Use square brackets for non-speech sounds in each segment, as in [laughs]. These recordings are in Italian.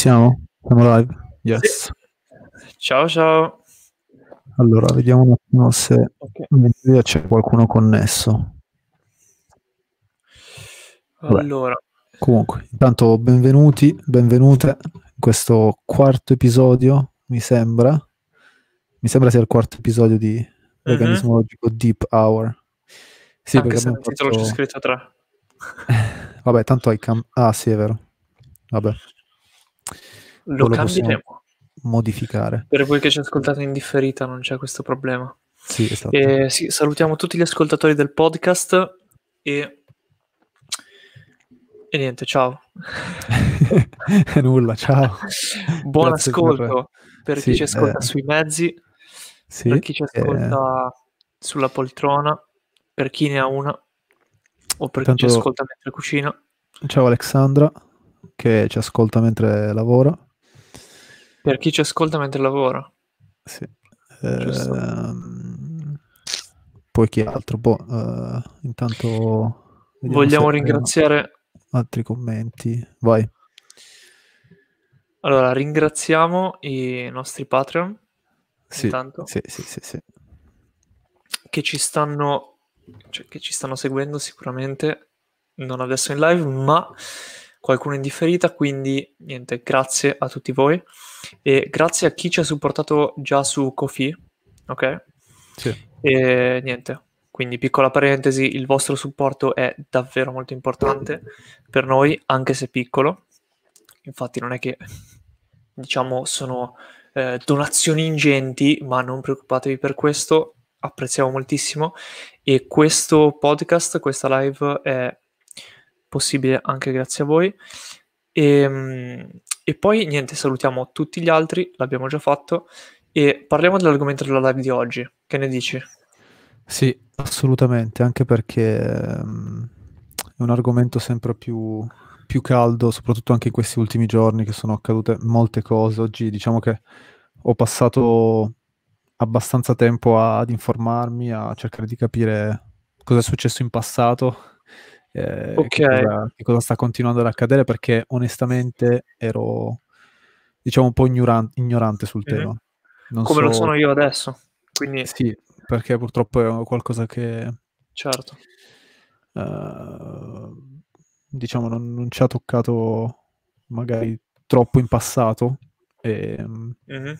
siamo? Siamo live? Yes. Sì. Ciao ciao. Allora, vediamo un attimo se okay. c'è qualcuno connesso. Vabbè. Allora. Comunque, intanto benvenuti, benvenute in questo quarto episodio, mi sembra. Mi sembra sia il quarto episodio di mm-hmm. Veganismo Logico Deep Hour. Sì, Anche perché se nel titolo fatto... c'è scritto 3. [laughs] Vabbè, tanto hai cam... Ah, sì, è vero. Vabbè. Lo, lo cambieremo. Modificare. Per voi che ci ascoltate in differita non c'è questo problema. Sì, esatto. E, sì, salutiamo tutti gli ascoltatori del podcast e... E niente, ciao. [laughs] Nulla, ciao. [laughs] Buon Grazie ascolto per, per sì, chi ci ascolta eh... sui mezzi, sì, per chi ci ascolta eh... sulla poltrona, per chi ne ha una o per Tanto... chi ci ascolta mentre cucina. Ciao Alexandra, che ci ascolta mentre lavora. Per chi ci ascolta mentre lavora. Sì. Ehm, poi chi altro? Boh, uh, intanto vogliamo ringraziare altri commenti. Vai. Allora, ringraziamo i nostri Patreon. Sì, intanto, sì, sì, sì, sì. Che ci stanno cioè, che ci stanno seguendo sicuramente non adesso in live, ma qualcuno in differita, quindi niente, grazie a tutti voi e grazie a chi ci ha supportato già su Kofi, ok? Sì. E niente, quindi piccola parentesi, il vostro supporto è davvero molto importante per noi, anche se piccolo. Infatti non è che diciamo sono eh, donazioni ingenti, ma non preoccupatevi per questo, apprezziamo moltissimo e questo podcast, questa live è possibile anche grazie a voi. E, ehm, e poi niente, salutiamo tutti gli altri, l'abbiamo già fatto, e parliamo dell'argomento della live di oggi. Che ne dici? Sì, assolutamente, anche perché um, è un argomento sempre più, più caldo, soprattutto anche in questi ultimi giorni che sono accadute molte cose. Oggi diciamo che ho passato abbastanza tempo ad informarmi, a cercare di capire cosa è successo in passato eh, okay. che, cosa, che, cosa, sta continuando ad accadere perché onestamente ero diciamo un po' ignoran- ignorante sul mm-hmm. tema. Non Come so... lo sono io adesso. Quindi... Sì, perché purtroppo è qualcosa che... Certo. Uh, diciamo non, non, ci ha toccato magari troppo in passato e, mm-hmm.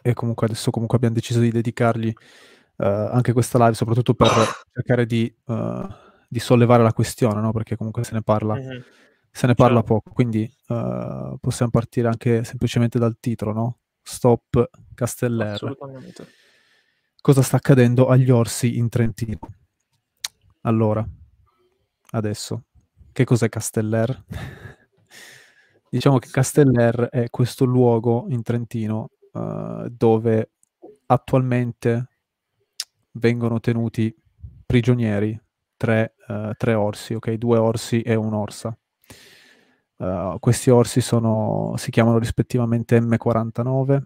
e comunque adesso comunque abbiamo deciso di dedicargli uh, anche questa live soprattutto per cercare di... Uh, di sollevare la questione, no? perché comunque se ne parla, mm-hmm. se ne parla poco, quindi uh, possiamo partire anche semplicemente dal titolo, no? Stop Casteller. Assolutamente. Cosa sta accadendo agli orsi in Trentino? Allora, adesso, che cos'è Casteller? [laughs] diciamo che Casteller è questo luogo in Trentino uh, dove attualmente vengono tenuti prigionieri tre, uh, tre orsi, ok? Due orsi e un'orsa. Uh, questi orsi sono, si chiamano rispettivamente M49.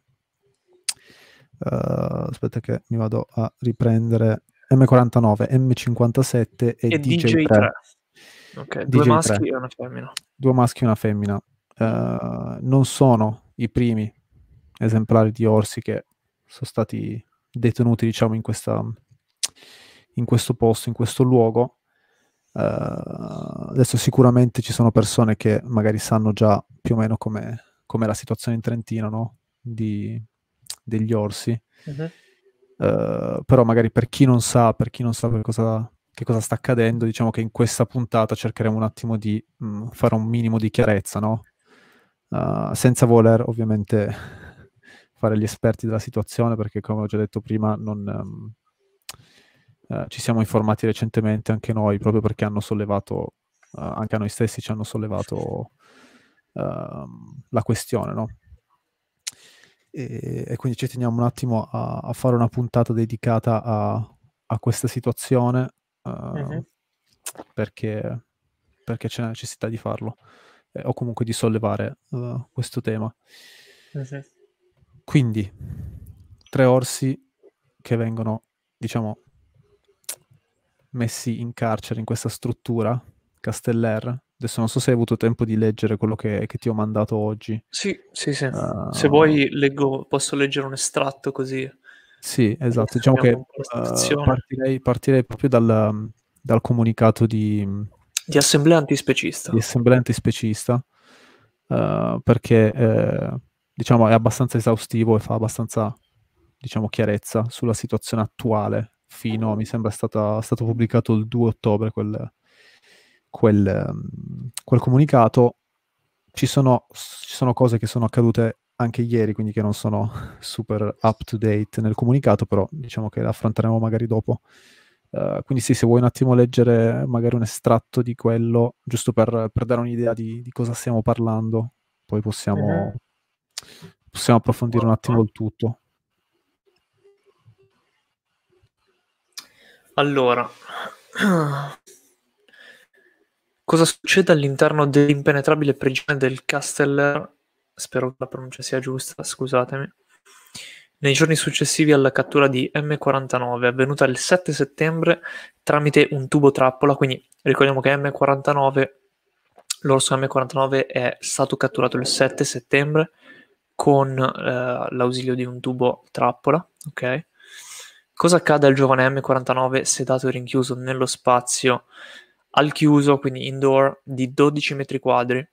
Uh, eh, aspetta che mi vado a riprendere M49, M57 e, e DJ3. DJ3. Ok, due DJ3. maschi e una femmina. Due maschi e una femmina. Uh, non sono i primi esemplari di orsi che sono stati detenuti, diciamo, in questa, in questo posto, in questo luogo. Uh, adesso sicuramente ci sono persone che magari sanno già più o meno com'è, com'è la situazione in Trentino, no? Di, degli orsi. Uh-huh. Uh, però magari per chi non sa, per chi non sa cosa, che cosa sta accadendo, diciamo che in questa puntata cercheremo un attimo di mh, mm, fare un minimo di chiarezza, no? Uh, senza voler ovviamente [laughs] fare gli esperti della situazione, perché come ho già detto prima, non, um, eh, ci siamo informati recentemente anche noi, proprio perché hanno sollevato, uh, anche a noi stessi ci hanno sollevato uh, la questione, no? E, e, quindi ci teniamo un attimo a, a fare una puntata dedicata a, a questa situazione uh-huh. perché, perché, c'è necessità di farlo eh, o comunque di sollevare questo tema. Uh-huh. Quindi, tre orsi che vengono, diciamo, messi in carcere in questa struttura, Casteller, Adesso non so se hai avuto tempo di leggere quello che, che ti ho mandato oggi. Sì, sì, sì. Uh, se vuoi leggo, posso leggere un estratto così. Sì, esatto. Diciamo che uh, partirei, partirei, proprio dal, dal comunicato di... Di assemblea antispecista. Di assemblea antispecista, uh, perché eh, diciamo è abbastanza esaustivo e fa abbastanza diciamo, chiarezza sulla situazione attuale fino, mi sembra stata, stato pubblicato il 2 ottobre quel, quel, quel comunicato. Ci sono, ci sono cose che sono accadute anche ieri, quindi che non sono [laughs] super up to date nel comunicato, però diciamo che le affronteremo magari dopo. Uh, quindi sì, se vuoi un attimo leggere magari un estratto di quello, giusto per, per dare un'idea di, di, cosa stiamo parlando, poi possiamo, mm-hmm. possiamo approfondire un attimo il tutto. Allora, [clears throat] cosa succede all'interno dell'impenetrabile prigione del Casteller? Spero che la pronuncia sia giusta, scusatemi. Nei giorni successivi alla cattura di M49, avvenuta il 7 settembre tramite un tubo trappola, quindi ricordiamo che M49, l'orso M49 è stato catturato il 7 settembre con eh, l'ausilio di un tubo trappola, ok? Cosa accade al giovane M49 sedato e rinchiuso nello spazio al chiuso, quindi indoor, di 12 metri quadri,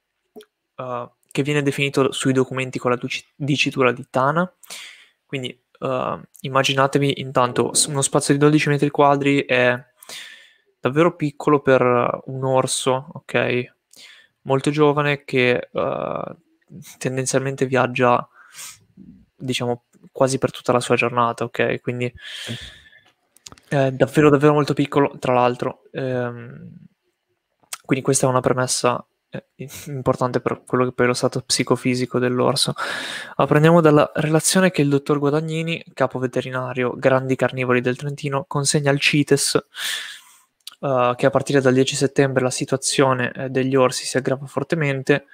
uh, che viene definito sui documenti con la dicitura di Tana. Quindi uh, immaginatevi intanto uno spazio di 12 metri quadri è davvero piccolo per un orso, ok? Molto giovane che uh, tendenzialmente viaggia, diciamo, quasi per tutta la sua giornata, ok? Quindi è davvero davvero molto piccolo, tra l'altro. Ehm, quindi questa è una premessa eh, importante per quello che poi è lo stato psicofisico dell'orso. Apprendiamo dalla relazione che il dottor Guadagnini, capo veterinario Grandi Carnivori del Trentino, consegna al CITES uh, che a partire dal 10 settembre la situazione eh, degli orsi si aggrava fortemente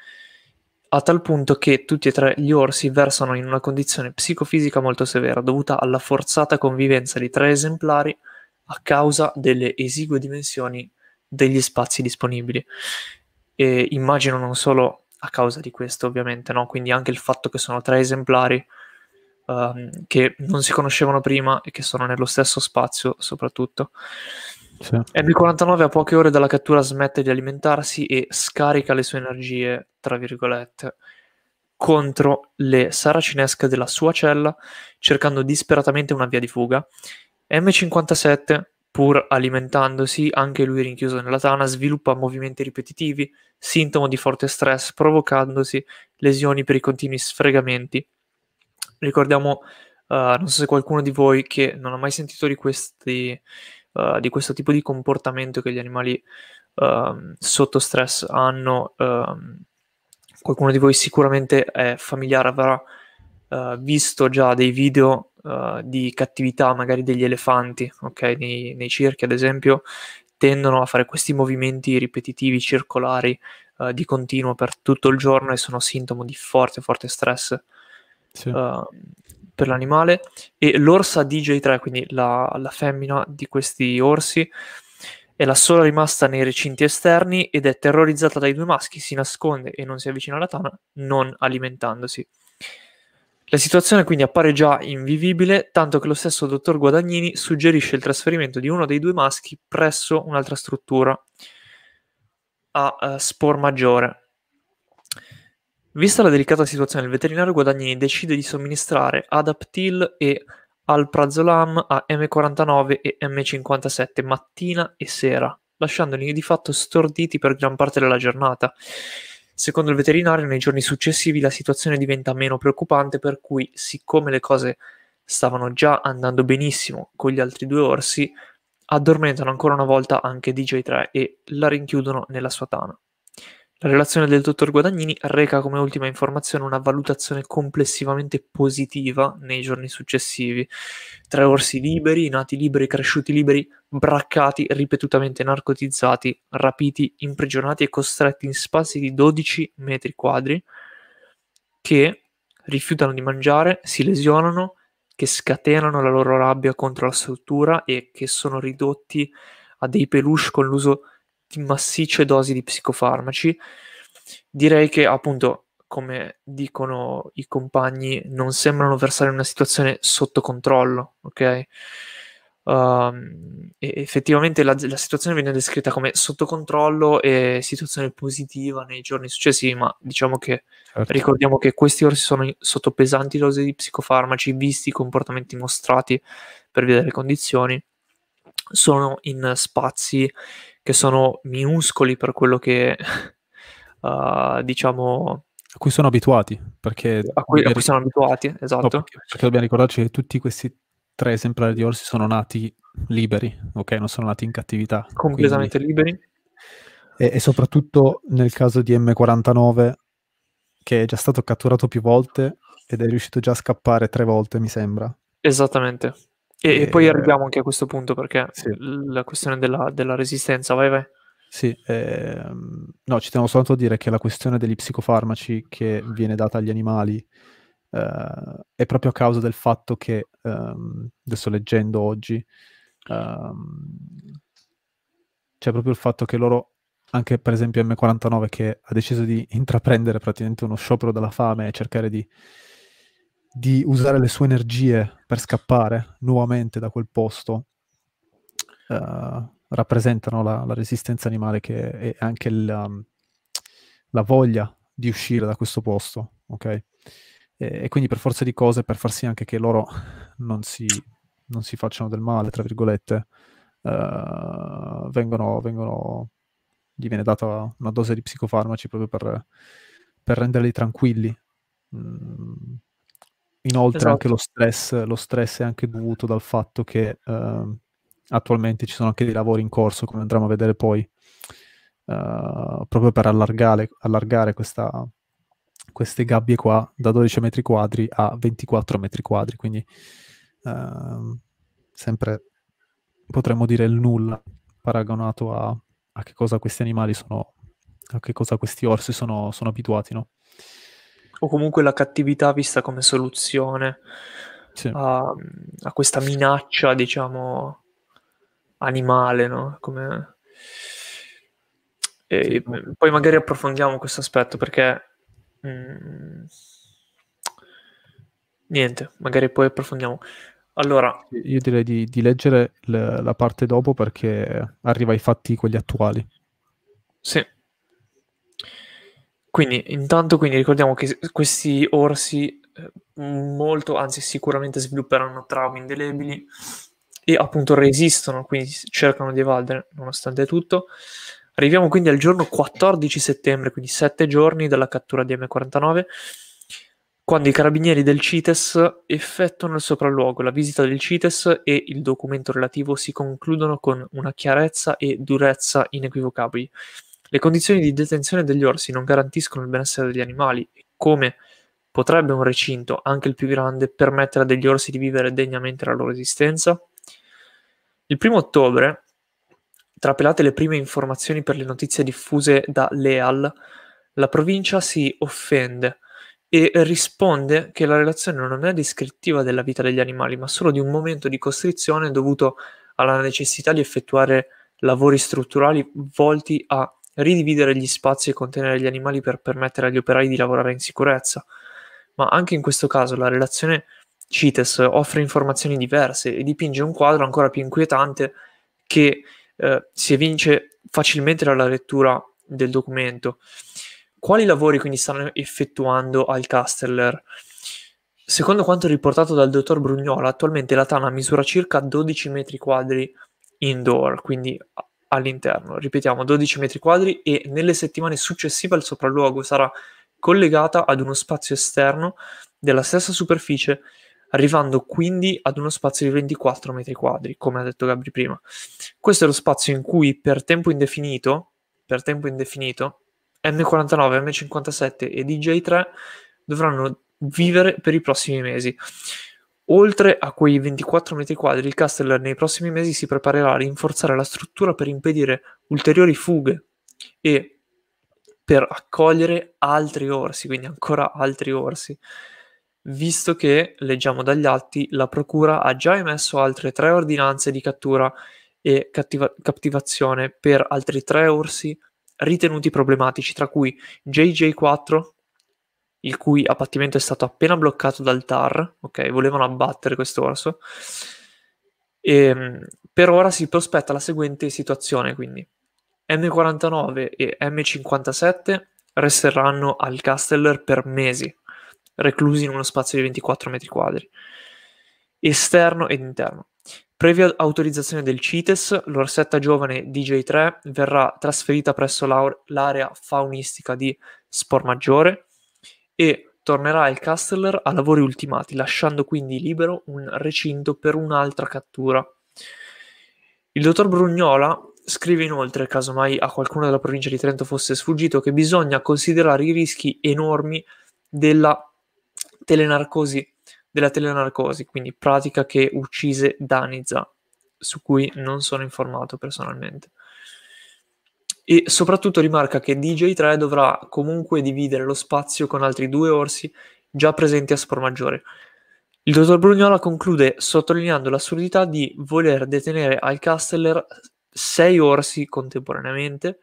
a tal punto che tutti e tre gli orsi versano in una condizione psicofisica molto severa dovuta alla forzata convivenza di tre esemplari a causa delle esigue dimensioni degli spazi disponibili. E immagino non solo a causa di questo, ovviamente, no? quindi anche il fatto che sono tre esemplari um, che non si conoscevano prima e che sono nello stesso spazio, soprattutto. Sì. M49 a poche ore dalla cattura smette di alimentarsi e scarica le sue energie, tra virgolette, contro le saracinesche della sua cella, cercando disperatamente una via di fuga. M57, pur alimentandosi, anche lui rinchiuso nella tana, sviluppa movimenti ripetitivi, sintomo di forte stress, provocandosi lesioni per i continui sfregamenti. Ricordiamo, uh, non so se qualcuno di voi che non ha mai sentito di questi uh, di questo tipo di comportamento che gli animali uh, sotto stress hanno. Uh, qualcuno di voi sicuramente è familiare, avrà eh, visto già dei video di cattività magari degli elefanti, ok? Nei, nei, circhi, ad esempio, tendono a fare questi movimenti ripetitivi, circolari, di continuo per tutto il giorno e sono sintomo di forte, forte stress. Sì. Uh, per l'animale e l'orsa DJ3, quindi la, la femmina di questi orsi, è la sola rimasta nei recinti esterni ed è terrorizzata dai due maschi, si nasconde e non si avvicina alla tana, non alimentandosi. La situazione quindi appare già invivibile, tanto che lo stesso dottor Guadagnini suggerisce il trasferimento di uno dei due maschi presso un'altra struttura a uh, Spor Maggiore, Vista la delicata situazione, il veterinario Guadagnini decide di somministrare Adaptil e Alprazolam a M49 e M57 mattina e sera, lasciandoli di fatto storditi per gran parte della giornata. Secondo il veterinario, nei giorni successivi la situazione diventa meno preoccupante, per cui, siccome le cose stavano già andando benissimo con gli altri due orsi, addormentano ancora una volta anche DJ3 e la rinchiudono nella sua tana. La relazione del dottor Guadagnini reca come ultima informazione una valutazione complessivamente positiva nei giorni successivi. Tre orsi liberi, nati liberi, cresciuti liberi, braccati, ripetutamente narcotizzati, rapiti, imprigionati e costretti in spazi di 12 metri quadri, che rifiutano di mangiare, si lesionano, che scatenano la loro rabbia contro la struttura e che sono ridotti a dei peluche con l'uso di massicce dosi di psicofarmaci. Direi che appunto, come dicono i compagni, non sembrano versare in una situazione sotto controllo, ok? Um, effettivamente la, la, situazione viene descritta come sotto controllo e situazione positiva nei giorni successivi, ma diciamo che certo. ricordiamo che questi orsi sono sotto pesanti dosi di psicofarmaci, visti i comportamenti mostrati per via delle condizioni, sono in spazi che sono minuscoli per quello che uh, [laughs] diciamo a cui sono abituati perché a cui, a cui sono abituati esatto no, perché, perché dobbiamo ricordarci che tutti questi tre esemplari di orsi sono nati liberi, ok? Non sono nati in cattività. Completamente quindi... liberi. E, e, soprattutto nel caso di M49, che è già stato catturato più volte ed è riuscito già a scappare tre volte, mi sembra. Esattamente. E, e, poi arriviamo anche a questo punto perché sì. la questione della, della, resistenza, vai vai. Sì, ehm, no, ci tengo soltanto a dire che la questione degli psicofarmaci che viene data agli animali uh, è proprio a causa del fatto che, um, adesso leggendo oggi, um, c'è proprio il fatto che loro, anche per esempio M49 che ha deciso di intraprendere praticamente uno sciopero della fame e cercare di, di usare le sue energie per scappare nuovamente da quel posto, uh, rappresentano la, la, resistenza animale che è anche la, la voglia di uscire da questo posto, ok? e quindi per forza di cose, per far sì anche che loro non si, non si facciano del male, tra virgolette, uh, vengono, vengono, gli viene data una dose di psicofarmaci proprio per, per renderli tranquilli. Mm. Inoltre esatto. anche lo stress, lo stress è anche dovuto dal fatto che uh, attualmente ci sono anche dei lavori in corso, come andremo a vedere poi, uh, proprio per allargare, allargare questa, queste gabbie qua da 12 metri quadri a 24 metri quadri, quindi uh, sempre potremmo dire il nulla paragonato a, a, che cosa questi animali sono, a che cosa questi orsi sono, sono abituati, no? O comunque la cattività vista come soluzione sì. a, a, questa minaccia, diciamo, animale, no? Come... E sì. poi magari approfondiamo questo aspetto perché Mm. Niente, magari poi approfondiamo. Allora, io direi di, di leggere le, la parte dopo perché arriva ai fatti quelli attuali. Sì. Quindi, intanto, quindi ricordiamo che questi orsi eh, molto, anzi sicuramente svilupperanno traumi indelebili e appunto resistono, quindi cercano di evadere nonostante tutto. Arriviamo quindi al giorno 14 settembre, quindi sette giorni dalla cattura di M49, quando i carabinieri del CITES effettuano il sopralluogo. La visita del CITES e il documento relativo si concludono con una chiarezza e durezza inequivocabili. Le condizioni di detenzione degli orsi non garantiscono il benessere degli animali e come potrebbe un recinto, anche il più grande, permettere degli orsi di vivere degnamente la loro esistenza? Il primo ottobre Trapelate le prime informazioni per le notizie diffuse da Leal, la provincia si offende e risponde che la relazione non è descrittiva della vita degli animali, ma solo di un momento di costrizione dovuto alla necessità di effettuare lavori strutturali volti a ridividere gli spazi e contenere gli animali per permettere agli operai di lavorare in sicurezza. Ma anche in questo caso la relazione CITES offre informazioni diverse e dipinge un quadro ancora più inquietante che eh, si evince facilmente dalla lettura del documento. Quali lavori quindi stanno effettuando al Casteller? Secondo quanto riportato dal dottor Brugnola, attualmente la tana misura circa 12 metri quadri indoor, quindi all'interno. Ripetiamo, 12 metri quadri e nelle settimane successive al sopralluogo sarà collegata ad uno spazio esterno della stessa superficie arrivando quindi ad uno spazio di 24 metri quadri, come ha detto Gabri prima. Questo è lo spazio in cui per tempo indefinito, per tempo indefinito M49, M57 e DJ3 dovranno vivere per i prossimi mesi. Oltre a quei 24 metri quadri, il Casteller nei prossimi mesi si preparerà a rinforzare la struttura per impedire ulteriori fughe e per accogliere altri orsi, quindi ancora altri orsi. Visto che, leggiamo dagli atti, la Procura ha già emesso altre tre ordinanze di cattura e cattiva- cattivazione per altri tre orsi ritenuti problematici, tra cui JJ4, il cui abbattimento è stato appena bloccato dal TAR, ok, volevano abbattere questo orso, e ehm, per ora si prospetta la seguente situazione, quindi. M49 e M57 resteranno al Casteller per mesi, reclusi in uno spazio di 24 metri quadri, esterno ed interno. Previa autorizzazione del CITES, l'orsetta giovane DJ3 verrà trasferita presso l'area faunistica di Spormaggiore e tornerà al Casteller a lavori ultimati, lasciando quindi libero un recinto per un'altra cattura. Il dottor Brugnola scrive inoltre, caso mai a qualcuno della provincia di Trento fosse sfuggito, che bisogna considerare i rischi enormi della telenarcosi della telenarcosi, quindi pratica che uccise Danizza, su cui non sono informato personalmente. E soprattutto rimarca che DJ3 dovrà comunque dividere lo spazio con altri due orsi già presenti a Spormaggiore. Il dottor Brugnola conclude sottolineando l'assurdità di voler detenere al Casteller sei orsi contemporaneamente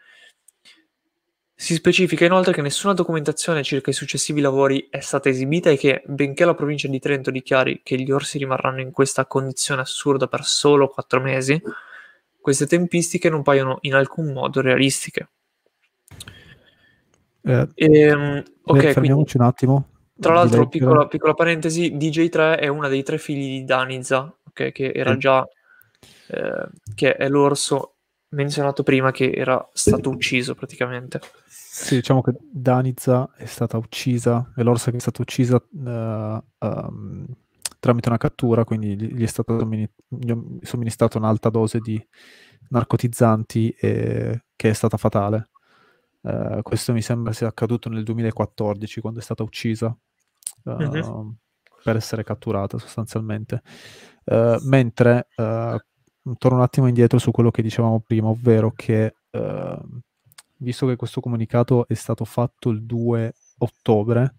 si specifica inoltre che nessuna documentazione circa i successivi lavori è stata esibita e che, benché la provincia di Trento dichiari che gli orsi rimarranno in questa condizione assurda per solo quattro mesi, queste tempistiche non paiono in alcun modo realistiche. Eh, e, ehm, ok, fermiamoci quindi, un attimo. Tra l'altro, piccola, piccola, parentesi, DJ3 è una dei tre figli di Danizza, okay, che era eh. già... Eh, che è l'orso menzionato prima che era stato ucciso praticamente. Sì, diciamo che Danizza è stata uccisa, è l'orsa che è stata uccisa uh, um, tramite una cattura, quindi gli è stata somministrata un'alta dose di narcotizzanti e, che è stata fatale. Uh, questo mi sembra sia accaduto nel 2014 quando è stata uccisa uh, mm-hmm. per essere catturata sostanzialmente. Uh, mentre torno un attimo indietro su quello che dicevamo prima, ovvero che eh, visto che questo comunicato è stato fatto il 2 ottobre,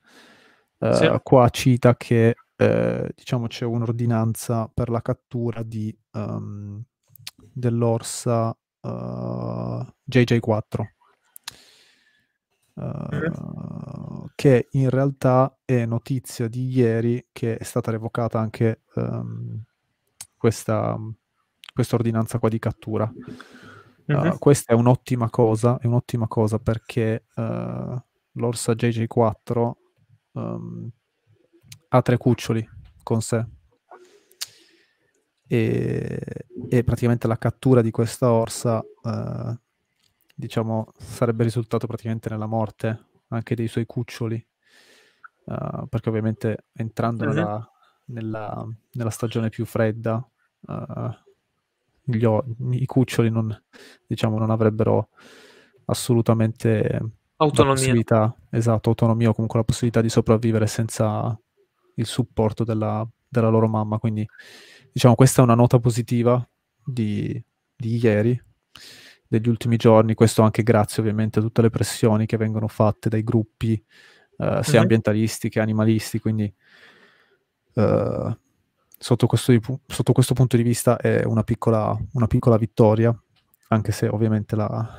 eh, sì. qua cita che eh, diciamo c'è un'ordinanza per la cattura di, um, dell'orsa uh, JJ4. Uh, che in realtà è notizia di ieri che è stata revocata anche um, questa, questa ordinanza qua di cattura. Mm-hmm. Uh, questa è un'ottima cosa, è un'ottima cosa perché uh, l'Orsa JJ4 um, ha tre cuccioli con sé e, e, praticamente la cattura di questa orsa uh, diciamo sarebbe risultato praticamente nella morte anche dei suoi cuccioli uh, perché ovviamente entrando mm-hmm. nella, nella, nella, stagione più fredda uh, gli, i cuccioli non, diciamo, non avrebbero assolutamente autonomia. esatto, autonomia o comunque la possibilità di sopravvivere senza il supporto della, della loro mamma. Quindi diciamo questa è una nota positiva di, di ieri, degli ultimi giorni, questo anche grazie ovviamente a tutte le pressioni che vengono fatte dai gruppi uh, sia mm-hmm. ambientalisti che animalisti, quindi uh, sotto questo, di, sotto questo, punto di vista è una piccola, una piccola vittoria, anche se ovviamente la,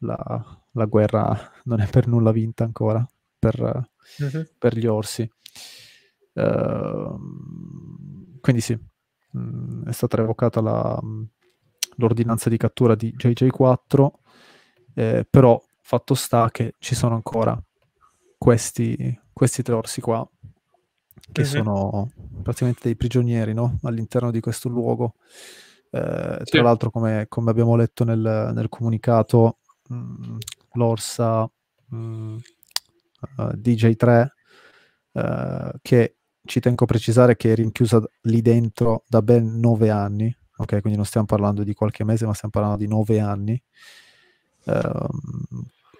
la, la, guerra non è per nulla vinta ancora per, uh-huh. per gli orsi. Uh, quindi sì, mh, mm, è stata revocata la, l'ordinanza di cattura di JJ4, eh, però fatto sta che ci sono ancora questi, questi tre orsi qua che uh-huh. sono praticamente dei prigionieri no? all'interno di questo luogo. Eh, sì. Tra l'altro, come, come, abbiamo letto nel, nel comunicato, mh, mm, l'Orsa mh, uh, eh, DJ3, uh, eh, che ci tengo a precisare che è rinchiusa lì dentro da ben nove anni, ok? Quindi non stiamo parlando di qualche mese, ma stiamo parlando di nove anni. Uh,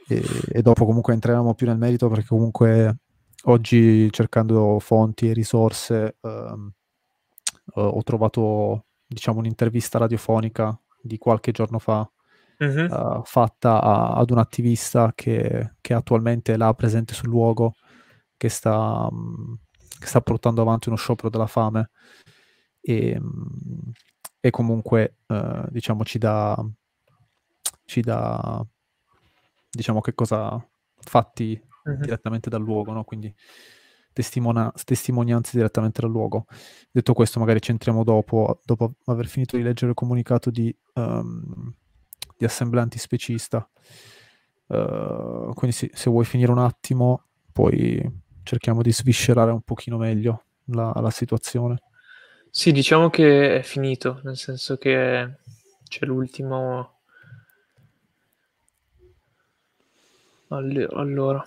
e, e, dopo comunque entriamo più nel merito perché comunque oggi cercando fonti e risorse ehm, ho trovato diciamo un'intervista radiofonica di qualche giorno fa uh-huh. uh, fatta a, ad un attivista che, che, attualmente è là presente sul luogo che sta, um, che sta portando avanti uno sciopero della fame e, um, e comunque uh, diciamo ci dà ci dà diciamo che cosa fatti uh-huh. direttamente dal luogo, no? quindi testimonianze direttamente dal luogo. Detto questo, magari ci entriamo dopo, dopo aver finito di leggere il comunicato di, um, di assemblea antispecista. Uh, quindi sì, se vuoi finire un attimo, poi cerchiamo di sviscerare un pochino meglio la, la situazione. Sì, diciamo che è finito, nel senso che c'è l'ultimo... Allora,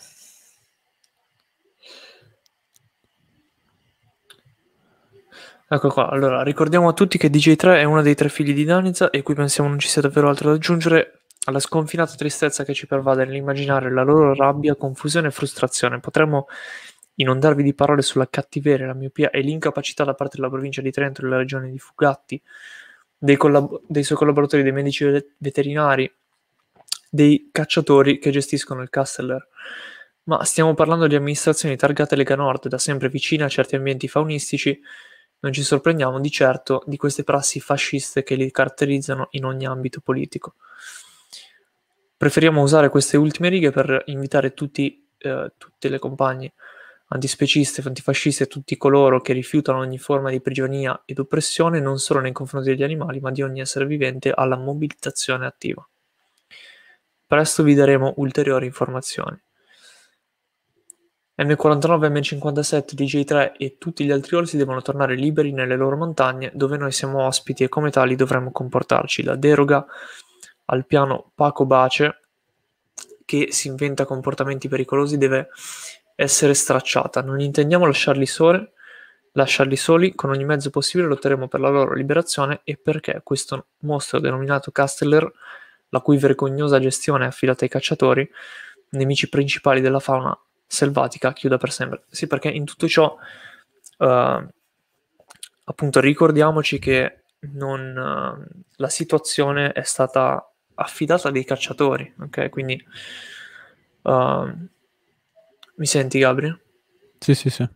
Ecco qua, allora ricordiamo a tutti che DJ3 è uno dei tre figli di Danica e qui pensiamo non ci sia davvero altro da aggiungere alla sconfinata tristezza che ci pervade nell'immaginare la loro rabbia, confusione e frustrazione. Potremmo inondarvi di parole sulla cattiveria, la miopia e l'incapacità da parte della provincia di Trento e della regione di Fugatti, dei, collab- dei suoi collaboratori, dei medici veterinari, dei cacciatori che gestiscono il Casteller. Ma stiamo parlando di amministrazioni targate Lega Nord, da sempre vicine a certi ambienti faunistici non ci sorprendiamo di certo di queste prassi fasciste che li caratterizzano in ogni ambito politico. Preferiamo usare queste ultime righe per invitare tutti, eh, tutte le compagne antispeciste, antifasciste tutti coloro che rifiutano ogni forma di prigionia ed oppressione non solo nei confronti degli animali ma di ogni essere vivente alla mobilitazione attiva. Presto vi daremo ulteriori informazioni. M49, M57, DJ3 e tutti gli altri orsi devono tornare liberi nelle loro montagne dove noi siamo ospiti e come tali dovremmo comportarci. La deroga al piano Paco Bace che si inventa comportamenti pericolosi deve essere stracciata. Non intendiamo lasciarli soli, lasciarli soli, con ogni mezzo possibile lotteremo per la loro liberazione e perché questo mostro denominato Casteller, la cui vergognosa gestione è affidata ai cacciatori, nemici principali della fauna selvatica chiuda per sempre. Sì, perché in tutto ciò, uh, appunto, ricordiamoci che non, uh, la situazione è stata affidata dei cacciatori, ok? Quindi, uh, mi senti, Gabriele? Sì, sì, sì.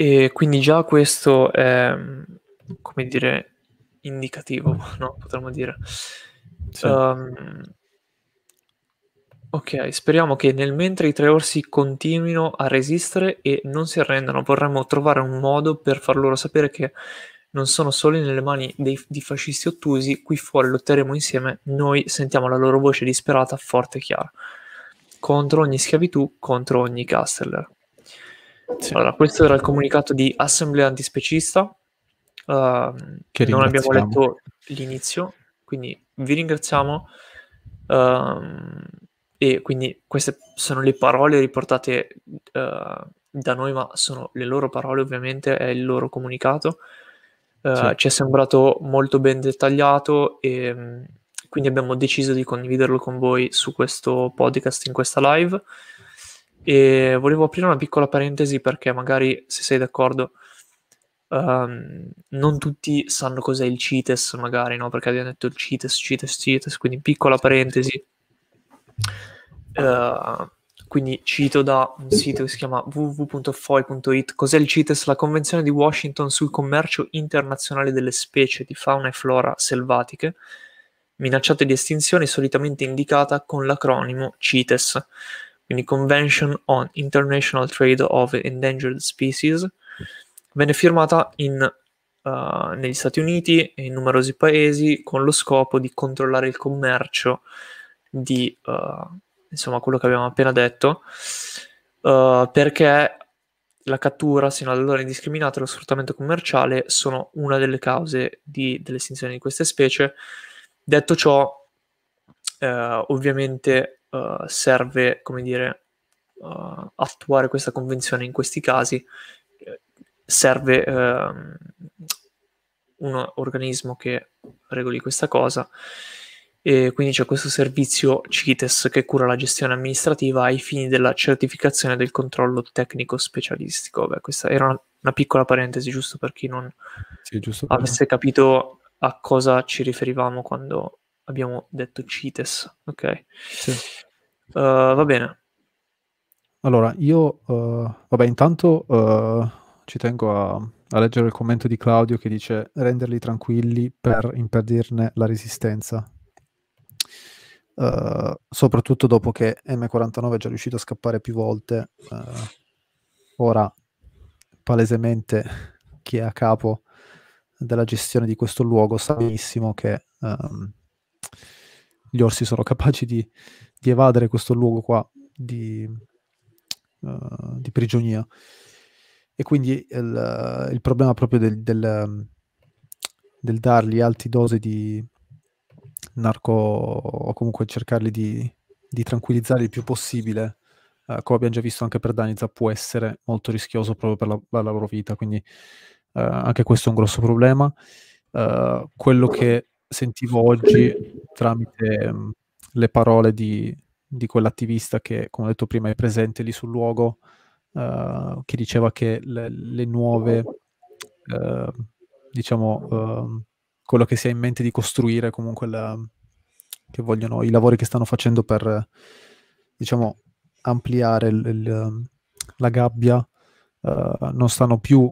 E quindi già questo è, come dire, indicativo, [laughs] no? Potremmo dire. Sì. Um, Ok, speriamo che nel mentre i tre orsi continuino a resistere e non si arrendano, vorremmo trovare un modo per far loro sapere che non sono soli nelle mani dei, di fascisti ottusi, qui fuori lotteremo insieme, noi sentiamo la loro voce disperata, forte e chiara, contro ogni schiavitù, contro ogni Casteller. Sì. Allora, questo era il comunicato di Assemblea Antispecista, uh, che non abbiamo letto l'inizio, quindi vi ringraziamo. Uh, e quindi queste sono le parole riportate uh, da noi, ma sono le loro parole ovviamente, è il loro comunicato. Uh, sì. Ci è sembrato molto ben dettagliato e um, quindi abbiamo deciso di condividerlo con voi su questo podcast, in questa live. E volevo aprire una piccola parentesi perché magari, se sei d'accordo, um, non tutti sanno cos'è il CITES, magari, no? Perché abbiamo detto il CITES, CITES, CITES, quindi piccola parentesi Uh, quindi cito da un sito che si chiama www.foi.it. Cos'è il CITES? La Convenzione di Washington sul commercio internazionale delle specie di fauna e flora selvatiche minacciate di estinzione, solitamente indicata con l'acronimo CITES, quindi Convention on International Trade of Endangered Species. Venne firmata in, uh, negli Stati Uniti e in numerosi paesi con lo scopo di controllare il commercio di uh, insomma quello che abbiamo appena detto, uh, perché la cattura sino allora indiscriminata e lo sfruttamento commerciale sono una delle cause di, dell'estinzione di queste specie. Detto ciò, uh, ovviamente uh, serve, come dire, attuare questa convenzione in questi casi, serve ehm, un organismo che regoli questa cosa e quindi c'è questo servizio CITES che cura la gestione amministrativa ai fini della certificazione del controllo tecnico specialistico. Beh, questa era una, una, piccola parentesi giusto per chi non sì, avesse capito a cosa ci riferivamo quando abbiamo detto CITES. Ok, sì. uh, va bene. Allora, io, uh, vabbè, intanto uh, ci tengo a, a leggere il commento di Claudio che dice renderli tranquilli per impedirne la resistenza. Uh, soprattutto dopo che M49 è già riuscito a scappare più volte, uh, ora palesemente [laughs] chi è a capo della gestione di questo luogo sa benissimo che um, gli orsi sono capaci di, di, evadere questo luogo qua di, uh, di prigionia. E quindi il, il problema proprio del, del, del, dargli alti dosi di narco o comunque cercarli di, di tranquillizzare il più possibile, uh, come abbiamo già visto anche per Daniza, può essere molto rischioso proprio per la, per la loro vita. Quindi Uh, anche questo è un grosso problema. Uh, quello che sentivo oggi tramite um, le parole di, di, quell'attivista che, come ho detto prima, è presente lì sul luogo, uh, che diceva che le, le nuove, diciamo, ehm, quello che si ha in mente di costruire, comunque la, che vogliono, i lavori che stanno facendo per, diciamo, ampliare il, il, la gabbia, non stanno più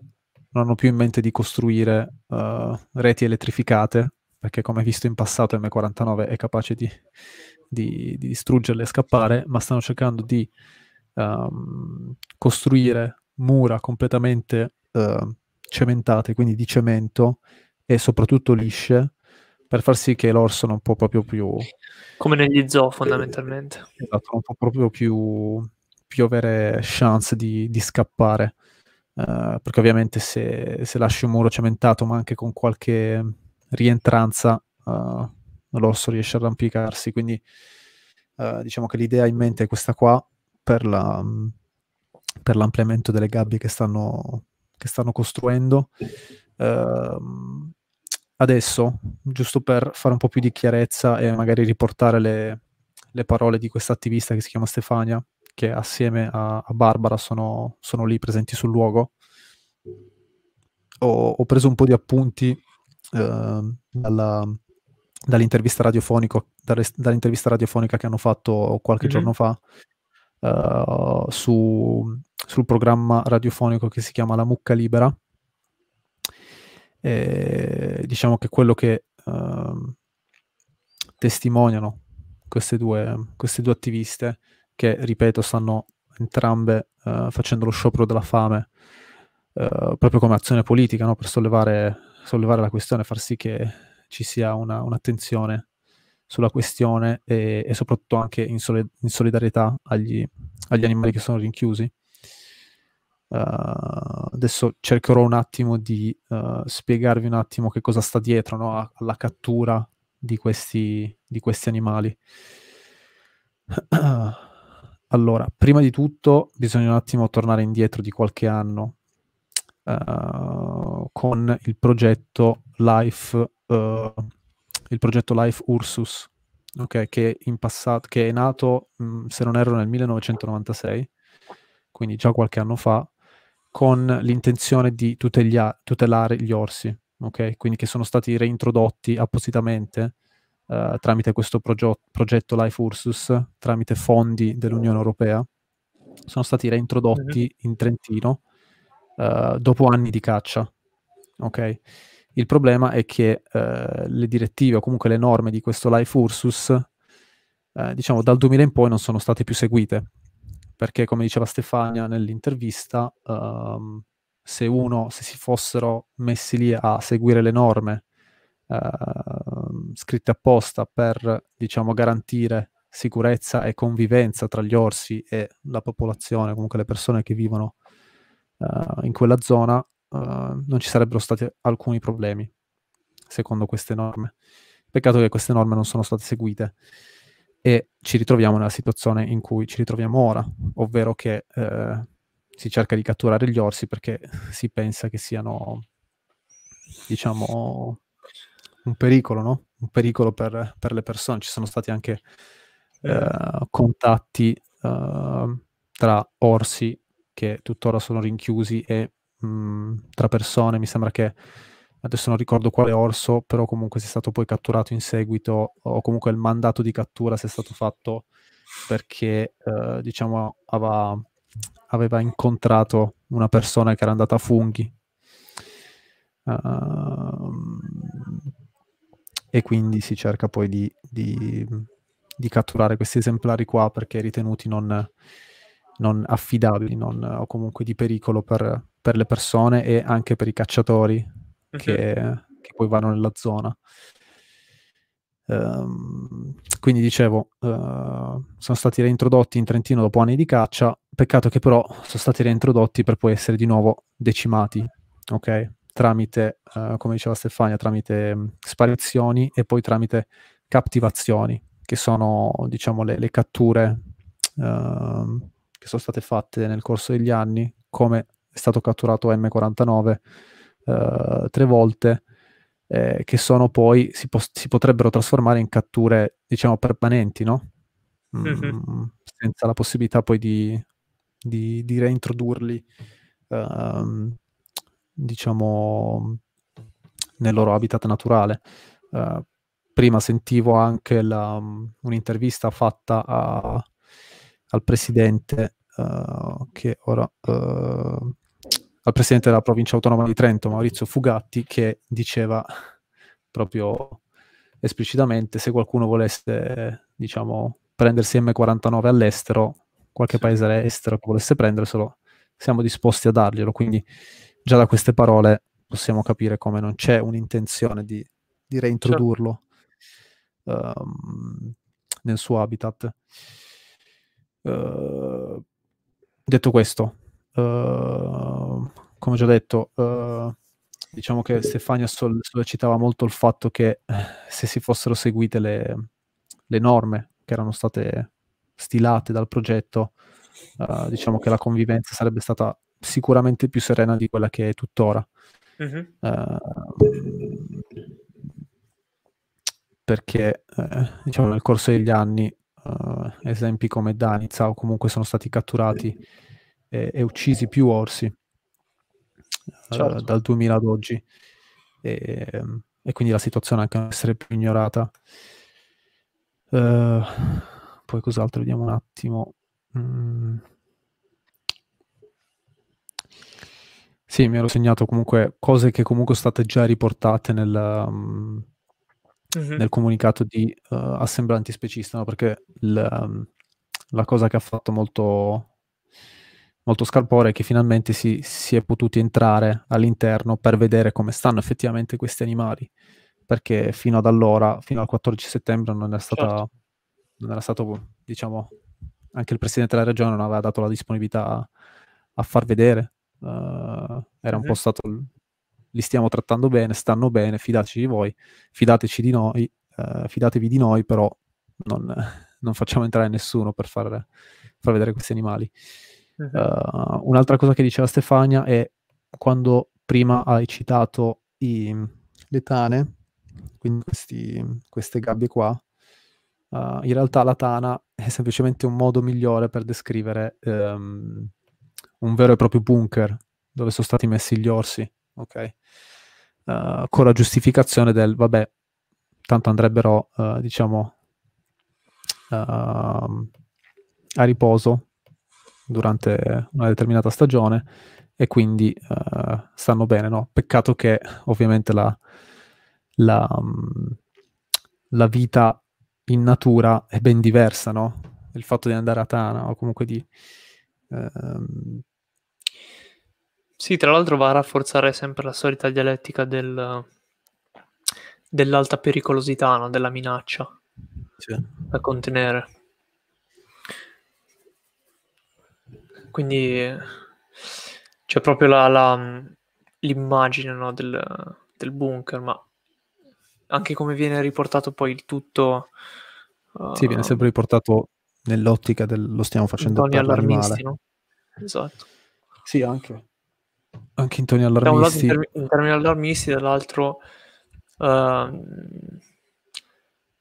non hanno più in mente di costruire uh, reti elettrificate, perché come visto in passato M49 è capace di, di, di distruggerle e scappare, ma stanno cercando di um, costruire mura completamente uh, cementate, quindi di cemento e soprattutto lisce, per far sì che l'orso non può proprio più... Come negli zoo fondamentalmente. Esatto, non può proprio più, più avere chance di, di scappare. Uh, perché ovviamente se, se, lasci un muro cementato ma anche con qualche rientranza uh, l'orso riesce a arrampicarsi quindi uh, diciamo che l'idea in mente è questa qua per, la, per l'ampliamento delle gabbie che stanno, che stanno costruendo uh, adesso giusto per fare un po' più di chiarezza e magari riportare le, le parole di questa attivista che si chiama Stefania che assieme a, a Barbara sono, sono, lì presenti sul luogo. Ho, ho preso un po' di appunti eh, dalla, dall'intervista, dall'intervista, radiofonica che hanno fatto qualche mm-hmm. giorno fa uh, su, sul programma radiofonico che si chiama La Mucca Libera. E, diciamo che quello che uh, testimoniano queste due, queste due attiviste che, ripeto, stanno entrambe uh, facendo lo sciopero della fame uh, proprio come azione politica, no? per sollevare, sollevare, la questione, far sì che ci sia una, un'attenzione sulla questione e, e soprattutto anche in, sole, in solidarietà agli, agli, animali che sono rinchiusi. Uh, adesso cercherò un attimo di spiegarvi un attimo che cosa sta dietro no? alla cattura di questi, di questi animali. [clears throat] Allora, prima di tutto bisogna un attimo tornare indietro di qualche anno uh, con il progetto Life, uh, il progetto Life Ursus, okay, che, passato, che è nato, mh, mm, se non erro, nel 1996, quindi già qualche anno fa, con l'intenzione di tutelia- tutelare gli orsi, okay? quindi che sono stati reintrodotti appositamente uh, tramite questo progio- progetto Life Ursus, tramite fondi dell'Unione Europea, sono stati reintrodotti mm-hmm. in Trentino uh, dopo anni di caccia. Ok? Il problema è che uh, le direttive o comunque le norme di questo Life Ursus, diciamo, dal 2000 in poi non sono state più seguite. Perché, come diceva Stefania nell'intervista, um, se uno, se si fossero messi lì a seguire le norme uh, scritte apposta per, diciamo, garantire sicurezza e convivenza tra gli orsi e la popolazione, comunque le persone che vivono uh, in quella zona, uh, non ci sarebbero stati alcuni problemi, secondo queste norme. Peccato che queste norme non sono state seguite e ci ritroviamo nella situazione in cui ci ritroviamo ora, ovvero che eh, si cerca di catturare gli orsi perché [laughs] si pensa che siano, diciamo, un pericolo, no? Un pericolo per, per, le persone. Ci sono stati anche eh, contatti eh, tra orsi che tuttora sono rinchiusi e mh, mm, tra persone. Mi sembra che adesso non ricordo quale orso, però comunque sia stato poi catturato in seguito, o comunque il mandato di cattura sia stato fatto perché eh, diciamo aveva, aveva incontrato una persona che era andata a funghi. Uh, e quindi si cerca poi di, di, di, catturare questi esemplari qua perché ritenuti non, non affidabili non, o comunque di pericolo per, per, le persone e anche per i cacciatori che, che, poi vanno nella zona. Uh, quindi dicevo, uh, sono stati reintrodotti in Trentino dopo anni di caccia, peccato che però sono stati reintrodotti per poi essere di nuovo decimati, ok? Tramite, uh, come diceva Stefania, tramite um, sparizioni e poi tramite captivazioni, che sono, diciamo, le, le catture uh, che sono state fatte nel corso degli anni, come è stato catturato M49 uh, tre volte, eh, che sono poi, si, po- si, potrebbero trasformare in catture, diciamo, permanenti, no? Mm, mm-hmm. Senza la possibilità poi di, di, di reintrodurli, uh, diciamo, nel loro habitat naturale. Uh, prima sentivo anche la, um, un'intervista fatta a, al presidente, uh, che ora al presidente della provincia autonoma di Trento, Maurizio Fugatti, che diceva proprio esplicitamente se qualcuno volesse, diciamo, prendersi M49 all'estero, qualche paese estero che volesse prenderselo, siamo disposti a darglielo. Quindi già da queste parole possiamo capire come non c'è un'intenzione di, di reintrodurlo certo. um, nel suo habitat. Uh, detto questo, uh, come già detto, uh, diciamo che Stefania sol- sollecitava molto il fatto che eh, se si fossero seguite le, le, norme che erano state stilate dal progetto, uh, diciamo che la convivenza sarebbe stata sicuramente più serena di quella che è tuttora. Mm-hmm. Uh, perché diciamo nel corso degli anni esempi come Danica o comunque sono stati catturati e, e uccisi più orsi certo. uh, dal 2000 ad oggi e, e, quindi la situazione anche deve essere più ignorata. Uh, poi cos'altro? Vediamo un attimo. Mm. Sì, mi ero segnato comunque cose che comunque sono state già riportate nel, um, mm-hmm. nel comunicato di uh, assemblanti specisti, no? perché il, um, la cosa che ha fatto molto molto scalpore che finalmente si, si, è potuti entrare all'interno per vedere come stanno effettivamente questi animali, perché fino ad allora, fino al 14 settembre, non era, stata, certo. non era stato, diciamo, anche il presidente della regione non aveva dato la disponibilità a, a far vedere. Uh, era un po' stato, li stiamo trattando bene, stanno bene, fidateci di voi, fidateci di noi, uh, fidatevi di noi, però non, non facciamo entrare nessuno per far, far vedere questi animali. Uh, un'altra cosa che diceva Stefania è quando prima hai citato i, le tane, quindi questi, queste gabbie qua, uh, in realtà la tana è semplicemente un modo migliore per descrivere um, un vero e proprio bunker dove sono stati messi gli orsi, ok? Uh, con la giustificazione del vabbè, tanto andrebbero, diciamo, a riposo durante una determinata stagione e quindi uh, stanno bene, no? Peccato che ovviamente la, la, um, la, vita in natura è ben diversa, no? Il fatto di andare a Tana o comunque di... Um... Sì, tra l'altro va a rafforzare sempre la solita dialettica del, dell'alta pericolosità, no? della minaccia sì. da contenere. Quindi c'è proprio la, la, l'immagine no, del, del, bunker, ma anche come viene riportato poi il tutto. Uh, sì, viene sempre riportato nell'ottica del lo stiamo facendo toni allarmisti, no? Esatto. Sì, anche. Anche in toni allarmisti. Da un lato in, term- in termini allarmisti, dall'altro, uh,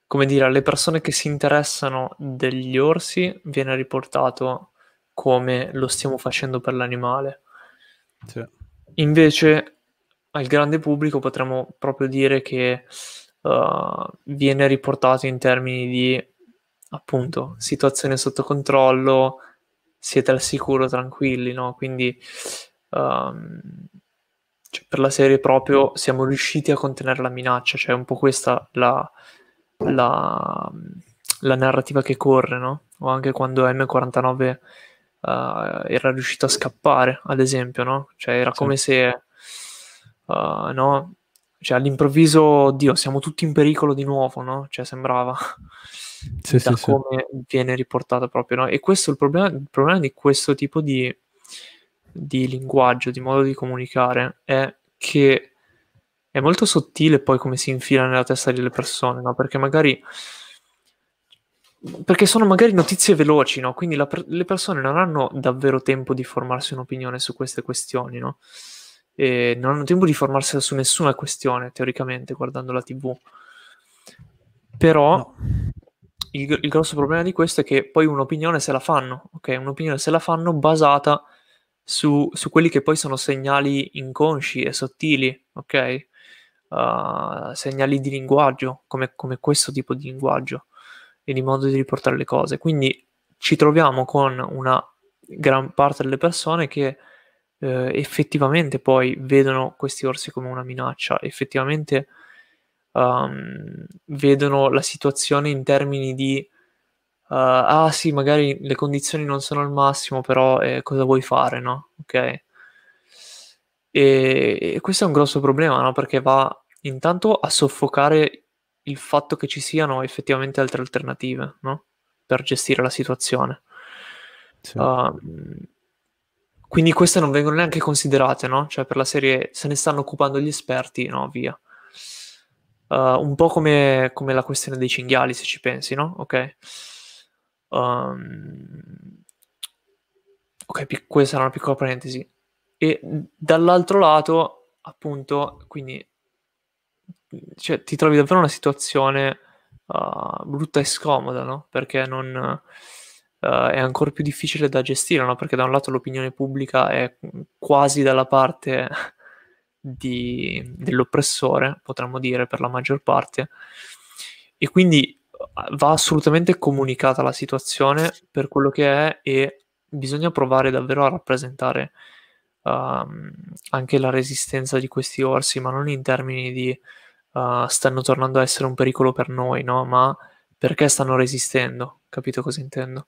come dire, alle persone che si interessano degli orsi viene riportato come lo stiamo facendo per l'animale. Sì. Invece al grande pubblico potremmo proprio dire che uh, viene riportato in termini di appunto situazione sotto controllo, siete al sicuro, tranquilli, no? Quindi um, cioè, per la serie proprio siamo riusciti a contenere la minaccia, cioè un po' questa la, la, la narrativa che corre, no? O anche quando M49 uh, era riuscito a scappare, ad esempio, no? Cioè era sì. come se, uh, no? Cioè all'improvviso, Dio, siamo tutti in pericolo di nuovo, no? Cioè sembrava sì, da sì, come viene riportato proprio, no? E questo è il problema, il problema di questo tipo di, di linguaggio, di modo di comunicare, è che è molto sottile poi come si infila nella testa delle persone, no? Perché magari perché sono magari notizie veloci, no? Quindi la, le persone non hanno davvero tempo di formarsi un'opinione su queste questioni, no? E non hanno tempo di formarsi su nessuna questione, teoricamente, guardando la TV. Però no. il, il, grosso problema di questo è che poi un'opinione se la fanno, ok? Un'opinione se la fanno basata su, su quelli che poi sono segnali inconsci e sottili, ok? Uh, segnali di linguaggio, come, come questo tipo di linguaggio e di modo di riportare le cose. Quindi ci troviamo con una gran parte delle persone che eh, effettivamente poi vedono questi orsi come una minaccia, effettivamente um, vedono la situazione in termini di uh, ah sì, magari le condizioni non sono al massimo, però eh, cosa vuoi fare, no? Ok. E, e questo è un grosso problema, no? Perché va intanto a soffocare il fatto che ci siano effettivamente altre alternative no? per gestire la situazione. Sì. Uh, quindi queste non vengono neanche considerate, no? Cioè per la serie se ne stanno occupando gli esperti, no, via. Uh, un po' come, come, la questione dei cinghiali, se ci pensi, no? Ok. Um, ok, pic- questa era una piccola parentesi. E dall'altro lato, appunto, quindi cioè, ti trovi davvero in una situazione uh, brutta e scomoda, no? Perché non, uh, è ancora più difficile da gestire, no? Perché da un lato l'opinione pubblica è quasi dalla parte [laughs] di, dell'oppressore, potremmo dire, per la maggior parte, e quindi uh, va assolutamente comunicata la situazione per quello che è e bisogna provare davvero a rappresentare uh, anche la resistenza di questi orsi, ma non in termini di uh, stanno tornando a essere un pericolo per noi, no? Ma perché stanno resistendo? Capito cosa intendo?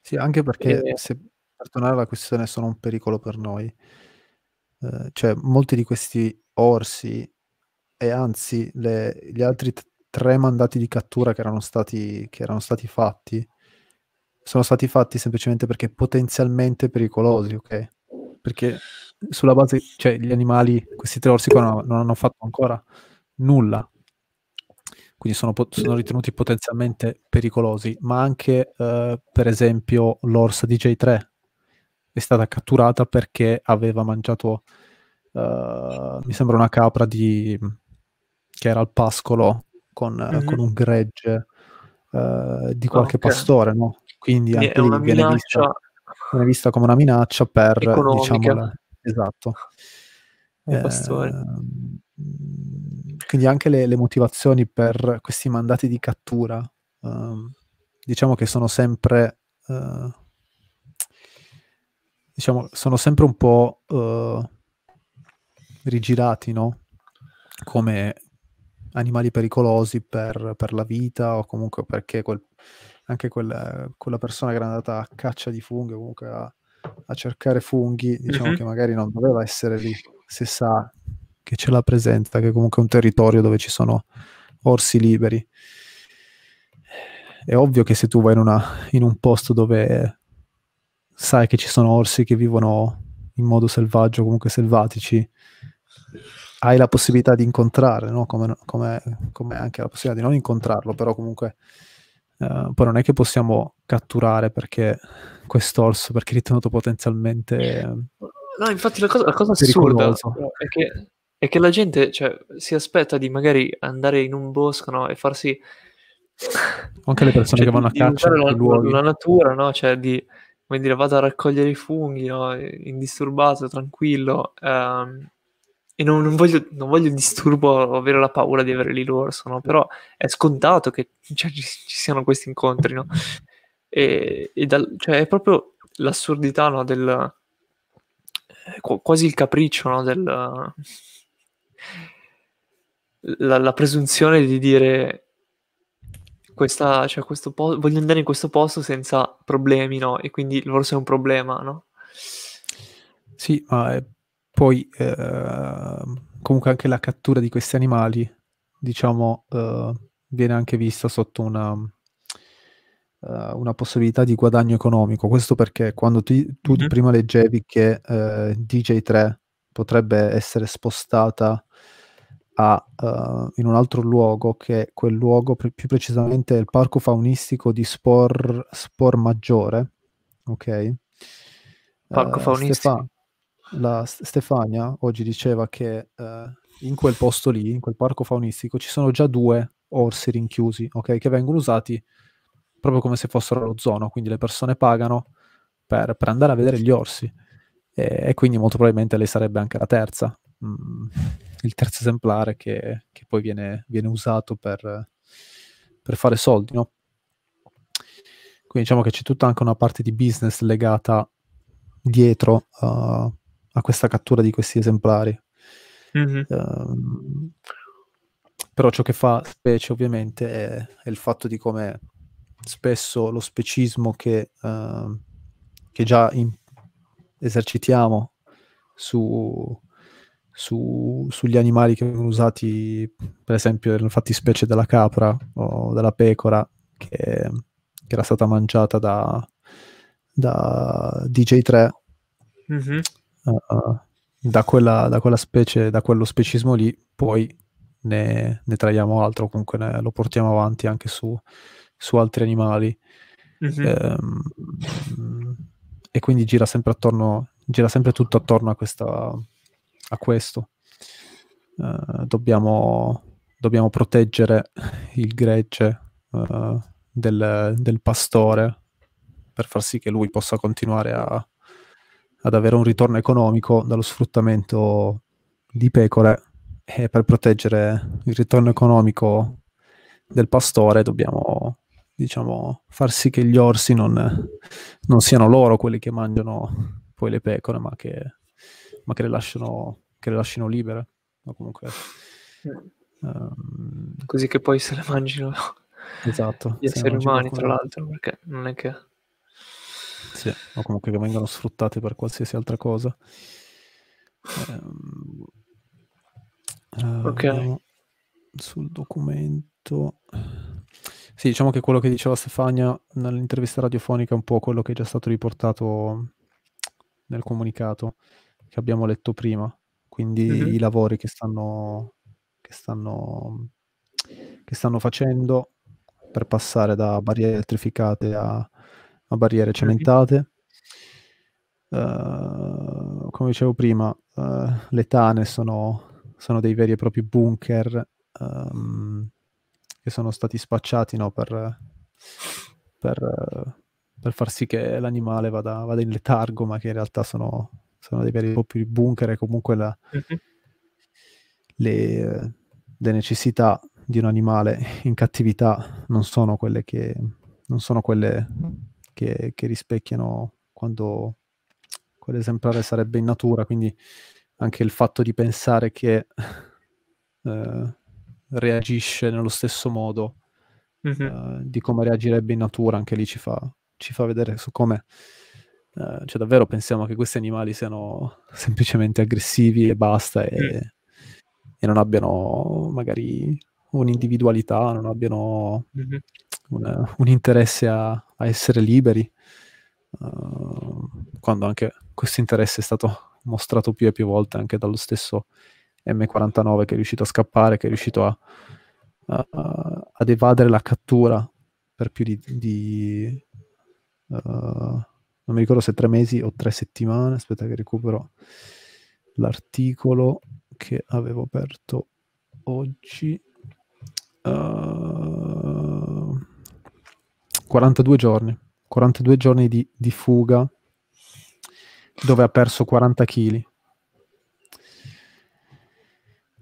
Sì, anche perché e... se per tornare alla questione sono un pericolo per noi, eh, cioè molti di questi orsi e anzi le, gli altri t- tre mandati di cattura che erano, stati, che erano stati fatti sono stati fatti semplicemente perché potenzialmente pericolosi, ok? Perché sulla base, cioè gli animali, questi tre orsi qua non, non hanno fatto ancora nulla. Quindi sono, sono ritenuti potenzialmente pericolosi, ma anche eh, per esempio l'orsa DJ3 è stata catturata perché aveva mangiato, uh, mi sembra una capra di, che era al pascolo con, mm-hmm. con un gregge uh, di qualche okay. pastore, no? Quindi anche lì viene vista, viene vista, come una minaccia per, economica. diciamo, la, esatto. Eh, pastore quindi anche le, le, motivazioni per questi mandati di cattura, uh, diciamo che sono sempre, uh, diciamo, sono sempre un po' uh, rigirati, no? Come animali pericolosi per, per, la vita o comunque perché quel, anche quella, quella, persona che era andata a caccia di funghi, comunque a, a cercare funghi, diciamo mm-hmm. che magari non doveva essere lì se sa che c'è la presenza, che comunque è un territorio dove ci sono orsi liberi. È ovvio che se tu vai in, una, in un posto dove sai che ci sono orsi che vivono in modo selvaggio, comunque selvatici, hai la possibilità di incontrare, no? come, come, come, anche la possibilità di non incontrarlo, però comunque uh, poi non è che possiamo catturare perché quest'orso, perché è ritenuto potenzialmente... No, infatti la cosa, la cosa assurda è che è che la gente cioè, si aspetta di magari andare in un bosco no, e farsi... [laughs] Anche le persone cioè, che vanno a caccia la, la, natura, no? Cioè di, come dire, vado a raccogliere i funghi, no? Indisturbato, tranquillo. Um, e non, non, voglio, non voglio disturbo avere la paura di avere lì l'orso, no? Però è scontato che cioè, ci, ci, siano questi incontri, no? E, e dal, cioè, è proprio l'assurdità, no? Del quasi il capriccio no, del, la, la, presunzione di dire questa, cioè questo po- voglio andare in questo posto senza problemi, no? E quindi loro sono un problema, no? Sì, ma eh, poi eh, comunque anche la cattura di questi animali, diciamo, eh, viene anche vista sotto una, uh, una, possibilità di guadagno economico. Questo perché quando tu, tu mm-hmm. prima leggevi che eh, DJ3 potrebbe essere spostata a, uh, in un altro luogo che quel luogo pre- più precisamente è il parco faunistico di Spor, Spor Maggiore ok? Parco uh, faunistico. Stefa- la Stefania oggi diceva che uh, in quel posto lì in quel parco faunistico ci sono già due orsi rinchiusi ok? Che vengono usati proprio come se fossero lo zono quindi le persone pagano per, per andare a vedere gli orsi e, e, quindi molto probabilmente lei sarebbe anche la terza mm il terzo esemplare che, che poi viene, viene, usato per, per fare soldi, no? Quindi diciamo che c'è tutta anche una parte di business legata dietro uh, a questa cattura di questi esemplari. Mm-hmm. Uh, però ciò che fa specie ovviamente è, è, il fatto di come spesso lo specismo che, uh, che già in, esercitiamo su, su, sugli animali che vengono usati, per esempio, nella fattispecie della capra o della pecora, che, che era stata mangiata da, da DJ3. Mm-hmm. Uh, da, quella, da quella specie, da quello specismo lì, poi ne, ne traiamo altro, comunque ne, lo portiamo avanti anche su, su altri animali. Mm-hmm. Um, e quindi gira sempre attorno, gira sempre tutto attorno a questa, a questo. Uh, dobbiamo, dobbiamo, proteggere il gregge uh, del, del, pastore per far sì che lui possa continuare a, ad avere un ritorno economico dallo sfruttamento di pecore e per proteggere il ritorno economico del pastore dobbiamo diciamo far sì che gli orsi non, non siano loro quelli che mangiano poi le pecore ma che, ma che le lasciano che le lasciano libere. O comunque, um... Così che poi se le mangino esatto, gli esseri umani, tra l'altro, perché non è che... Sì, o comunque che vengano sfruttate per qualsiasi altra cosa. Um, ok. Sul documento... Sì, diciamo che quello che diceva Stefania nell'intervista radiofonica è un po' quello che è già stato riportato nel comunicato che abbiamo letto prima quindi mm-hmm. i lavori che stanno, che, stanno, che stanno facendo per passare da barriere elettrificate a, a barriere cementate. Uh, come dicevo prima, uh, le tane sono, sono, dei veri e propri bunker um, che sono stati spacciati no, per, per, per, far sì che l'animale vada, vada in letargo, ma che in realtà sono, sono dei veri e propri bunker e comunque la, uh-huh. le, le, necessità di un animale in cattività non sono quelle che, non sono quelle che, che rispecchiano quando quell'esemplare sarebbe in natura, quindi anche il fatto di pensare che eh, reagisce nello stesso modo uh-huh. eh, di come reagirebbe in natura, anche lì ci fa, ci fa vedere su come Uh, cioè davvero pensiamo che questi animali siano [laughs] semplicemente aggressivi e basta e, mm. e non abbiano magari un'individualità, non abbiano mm-hmm. un, un, interesse a, a essere liberi, uh, quando anche questo interesse è stato mostrato più e più volte anche dallo stesso M49 che è riuscito a scappare, che è riuscito a, a, ad evadere la cattura per più di, di uh, non mi ricordo se tre mesi o tre settimane, aspetta che recupero l'articolo che avevo aperto oggi. Uh, 42 giorni, 42 giorni di, di fuga dove ha perso 40 kg.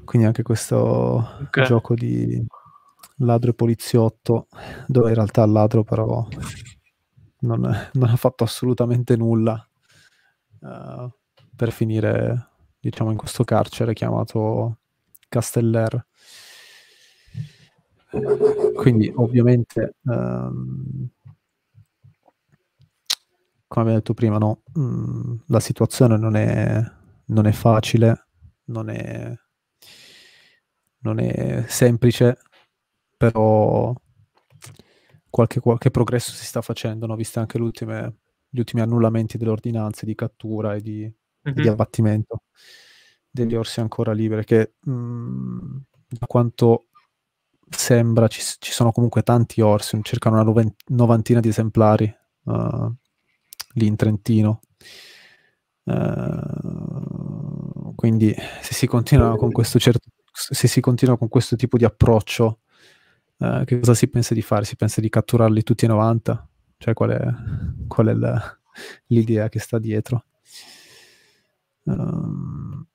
Quindi anche questo okay. gioco di ladro e poliziotto, dove in realtà il ladro però non, non ha fatto assolutamente nulla uh, per finire, diciamo, in questo carcere chiamato Casteller. Quindi ovviamente, ehm, come abbiamo detto prima, no? Mm, la situazione non è, non è facile, non è, non è semplice, però qualche, qualche progresso si sta facendo, no? viste anche gli ultimi annullamenti delle ordinanze di cattura e di, mm-hmm. di abbattimento degli orsi ancora liberi, che mh, mm, da quanto sembra ci, ci, sono comunque tanti orsi, circa una novantina di esemplari uh, lì in Trentino. Uh, quindi se si continua con questo certo, se si continua con questo tipo di approccio, uh, che cosa si pensa di fare? Si pensa di catturarli tutti e 90? Cioè qual è, qual è la, l'idea che sta dietro? Um,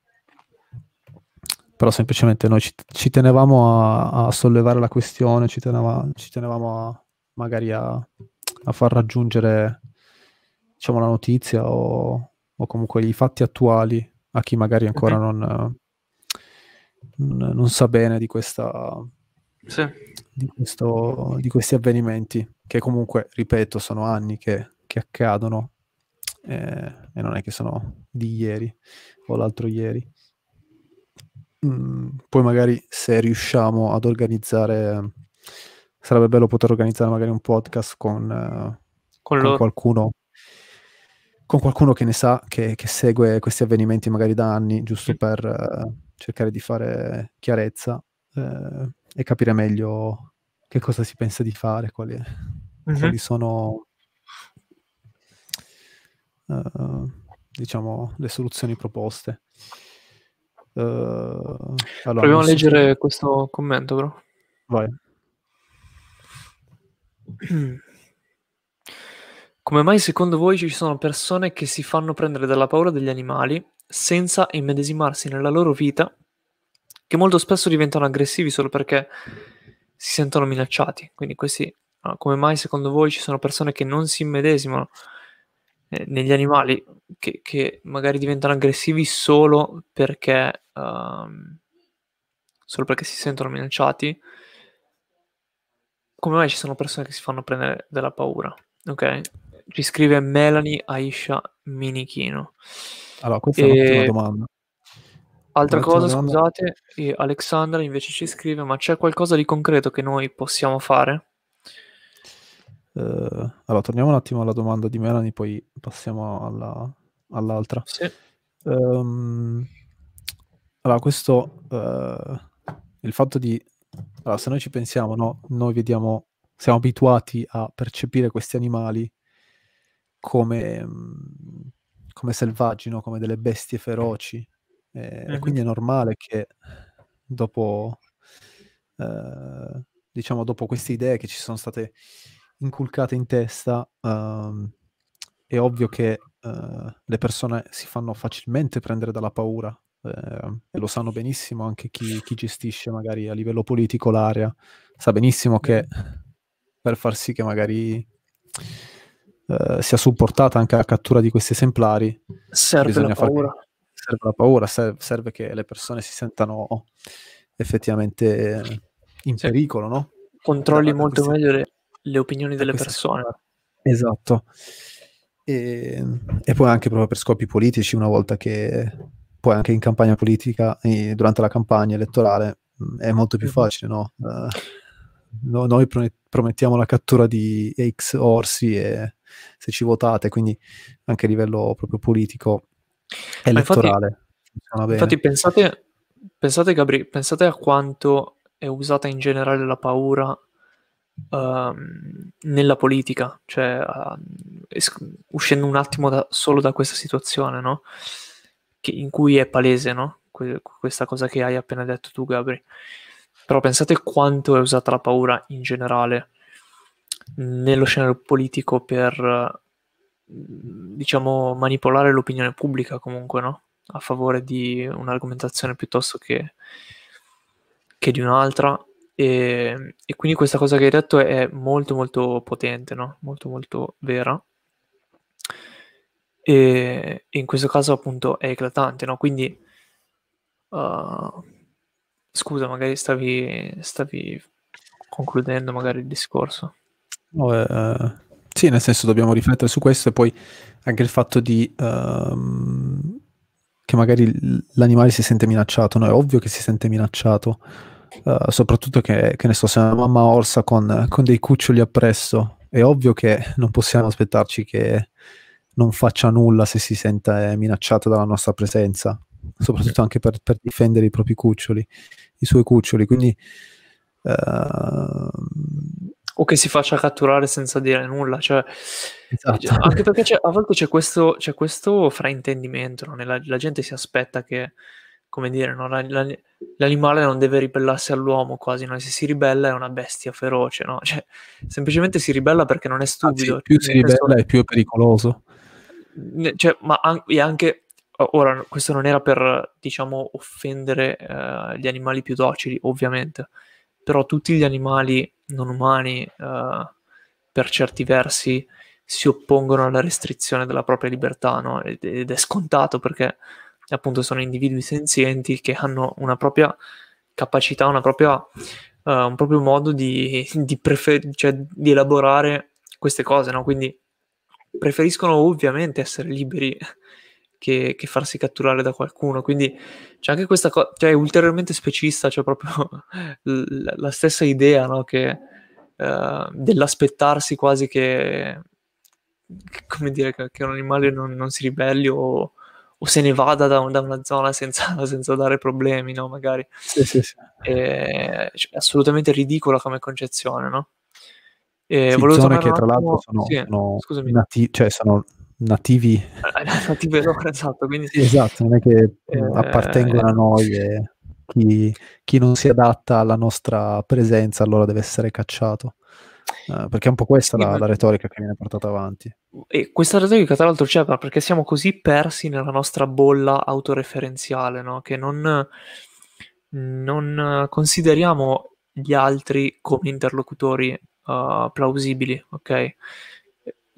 però semplicemente noi ci, ci tenevamo a, a, sollevare la questione, ci, teneva, ci tenevamo a, magari a, a, far raggiungere diciamo, la notizia o, o, comunque i fatti attuali a chi magari ancora mm-hmm. non, non, non, sa bene di, questa, sì. di, questo, di, questi avvenimenti che comunque, ripeto, sono anni che, che accadono eh, e non è che sono di ieri o l'altro ieri. Mm, poi magari se riusciamo ad organizzare, sarebbe bello poter organizzare magari un podcast con, uh, con, con qualcuno con qualcuno che ne sa, che, che, segue questi avvenimenti magari da anni, giusto per uh, cercare di fare chiarezza uh, e capire meglio che cosa si pensa di fare, quali, uh-huh. quali sono uh, diciamo le soluzioni proposte. Uh, allora, Proviamo a leggere so... questo commento, però. Vai. [clears throat] Come mai secondo voi ci sono persone che si fanno prendere dalla paura degli animali senza immedesimarsi nella loro vita, che molto spesso diventano aggressivi solo perché si sentono minacciati? Quindi questi, come mai secondo voi ci sono persone che non si immedesimano eh, negli animali che, che, magari diventano aggressivi solo perché, uh, solo perché si sentono minacciati. Come mai ci sono persone che si fanno prendere dalla paura? Ok, ci scrive Melanie Aisha Minichino. Allora, questa e... è un'ottima domanda. Altra cosa, domanda. scusate, Alexandra invece ci scrive: Ma c'è qualcosa di concreto che noi possiamo fare? Uh, allora, torniamo un attimo alla domanda di Melanie, poi passiamo alla, all'altra. Sì. Um, allora, questo, uh, il fatto di, allora, se noi ci pensiamo, no? noi vediamo, siamo abituati a percepire questi animali come, come selvaggi, no? come delle bestie feroci. E, mm-hmm. quindi è normale che dopo, uh, diciamo, dopo queste idee che ci sono state inculcate in testa, uh, è ovvio che uh, le persone si fanno facilmente prendere dalla paura uh, e lo sanno benissimo anche chi, chi, gestisce magari a livello politico l'area, sa benissimo che per far sì che magari eh, sia supportata anche la cattura di questi esemplari serve la paura. Far... Serve la paura, serve, serve, che le persone si sentano effettivamente in sì. pericolo, no? Controlli da, molto meglio le, le opinioni delle persone. Esatto. E, e, poi anche proprio per scopi politici, una volta che poi anche in campagna politica, durante la campagna elettorale, è molto più facile, no? Uh, no noi promettiamo la cattura di X orsi e se ci votate, quindi anche a livello proprio politico, elettorale. Infatti, infatti pensate, pensate, Gabri, pensate a quanto è usata in generale la paura uh, nella politica, cioè uh, es- uscendo un attimo da, solo da questa situazione, no? Che, in cui è palese, no? Que- questa cosa che hai appena detto tu, Gabri. Però pensate quanto è usata la paura in generale nello scenario politico per, diciamo, manipolare l'opinione pubblica comunque, no? A favore di un'argomentazione piuttosto che, che di un'altra e, e, quindi questa cosa che hai detto è molto molto potente, no? molto molto vera. e, in questo caso appunto è eclatante, no? Quindi, uh, scusa, magari stavi, stavi concludendo magari il discorso. No, eh, sì, nel senso dobbiamo riflettere su questo e poi anche il fatto di uh, che magari l'animale si sente minacciato, no? È ovvio che si sente minacciato, uh, soprattutto che, che, ne so, se una mamma orsa con, con dei cuccioli appresso, è ovvio che non possiamo aspettarci che non faccia nulla se si sente minacciata dalla nostra presenza, soprattutto anche per, per difendere i propri cuccioli, i suoi cuccioli. Quindi uh, o che si faccia catturare senza dire nulla. Cioè, esatto. Anche perché a volte c'è questo, c'è questo fraintendimento, no? la, la, gente si aspetta che, come dire, no? la, la, l'animale non deve ribellarsi all'uomo quasi, no? se si ribella è una bestia feroce, no? cioè, semplicemente si ribella perché non è stupido. Anzi, più si ribella è più è pericoloso. Cioè, ma an- anche ora questo non era per diciamo offendere uh, gli animali più docili ovviamente però tutti gli animali non umani, uh, per certi versi, si oppongono alla restrizione della propria libertà, no? ed, ed, è scontato perché appunto sono individui senzienti che hanno una propria capacità, una propria, uh, un proprio modo di, di, prefer- cioè, di elaborare queste cose, no? quindi preferiscono ovviamente essere liberi che, che, farsi catturare da qualcuno. Quindi c'è anche questa cosa, cioè è ulteriormente specista, c'è proprio [laughs] l- la stessa idea no? che, uh, dell'aspettarsi quasi che, come dire, che, un animale non, non si ribelli o, o, se ne vada da, un, da una zona senza, [laughs] senza, dare problemi, no? Magari. Sì, sì, sì. È, cioè, assolutamente ridicola come concezione, no? E sì, zone che tra l'altro sono, sì, sono, nati- cioè sono nativi. [laughs] Nativi loro, esatto. Quindi... Sì, esatto, non è che eh... appartengono a noi e chi, chi, non si adatta alla nostra presenza allora deve essere cacciato. Uh, perché è un po' questa sì, la, ma... la, retorica che viene portata avanti. E questa retorica, tra l'altro, c'è perché siamo così persi nella nostra bolla autoreferenziale, no? che non, non consideriamo gli altri come interlocutori uh, plausibili, ok?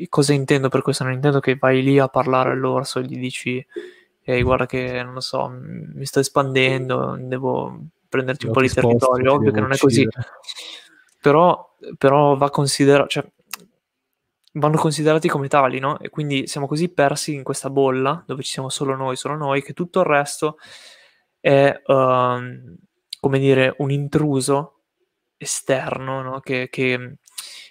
Cosa intendo per questo? Non intendo che vai lì a parlare all'orso e gli dici ehi guarda che non lo so, mi sto espandendo, devo prenderti un po' di territorio, ovvio che non è così. Però, però va considerato, cioè, vanno considerati come tali, no? E quindi siamo così persi in questa bolla dove ci siamo solo noi, solo noi, che tutto il resto è, uh, come dire, un intruso esterno, no? Che, che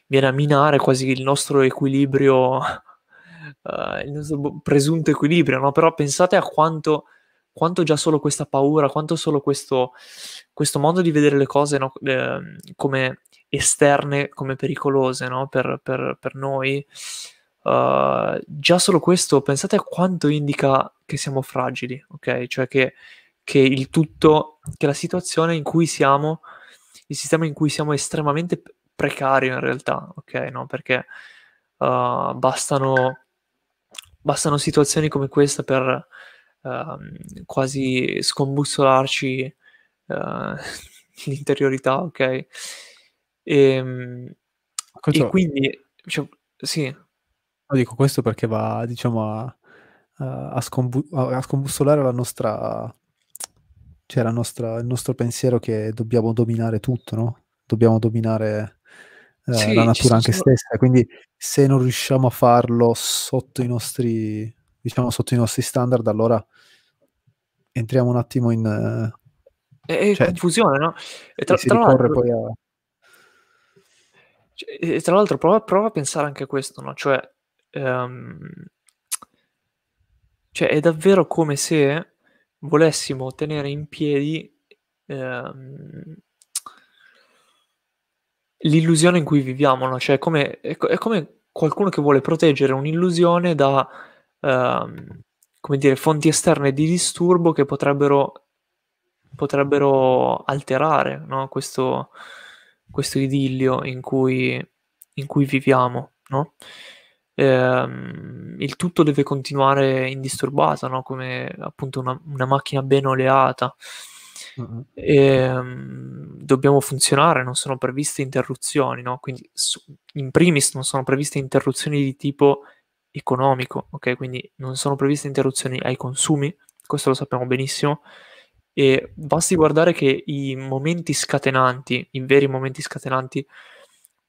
viene a minare quasi il nostro equilibrio, uh, [laughs] il nostro presunto equilibrio, no? Però pensate a quanto, quanto già solo questa paura, quanto solo questo, questo modo di vedere le cose no? eh, come esterne, come pericolose no? per, per, per, noi, uh, già solo questo, pensate a quanto indica che siamo fragili, ok? Cioè che, che il tutto, che la situazione in cui siamo, il sistema in cui siamo estremamente precario in realtà, ok? No? Perché uh, bastano, bastano situazioni come questa per uh, quasi scombussolarci uh, [laughs] l'interiorità, ok? E, ehm, questo... e quindi, cioè, sì. Dico questo perché va, diciamo, a, a, scombu- a scombussolare la nostra, cioè la nostra, il nostro pensiero che dobbiamo dominare tutto, no? Dobbiamo dominare eh, sì, la natura anche sono... stessa. Quindi se non riusciamo a farlo sotto i nostri, diciamo, sotto i nostri standard, allora entriamo un attimo in... È, cioè, confusione, no? E tra, tra l'altro, poi a... Cioè, tra l'altro prova, prova, a pensare anche a questo, no? Cioè, um, cioè, è davvero come se volessimo tenere in piedi um, l'illusione in cui viviamo, no? Cioè, come, è, è, come qualcuno che vuole proteggere un'illusione da, come dire, fonti esterne di disturbo che potrebbero, potrebbero alterare no? questo, questo idillio in cui, in cui viviamo, no? Ehm, il tutto deve continuare indisturbato, come appunto una, una macchina ben oleata. Uh-huh. E, um, dobbiamo funzionare, non sono previste interruzioni, no? Quindi su, in primis non sono previste interruzioni di tipo economico, ok? Quindi non sono previste interruzioni ai consumi, questo lo sappiamo benissimo, e basti guardare che i momenti scatenanti, i veri momenti scatenanti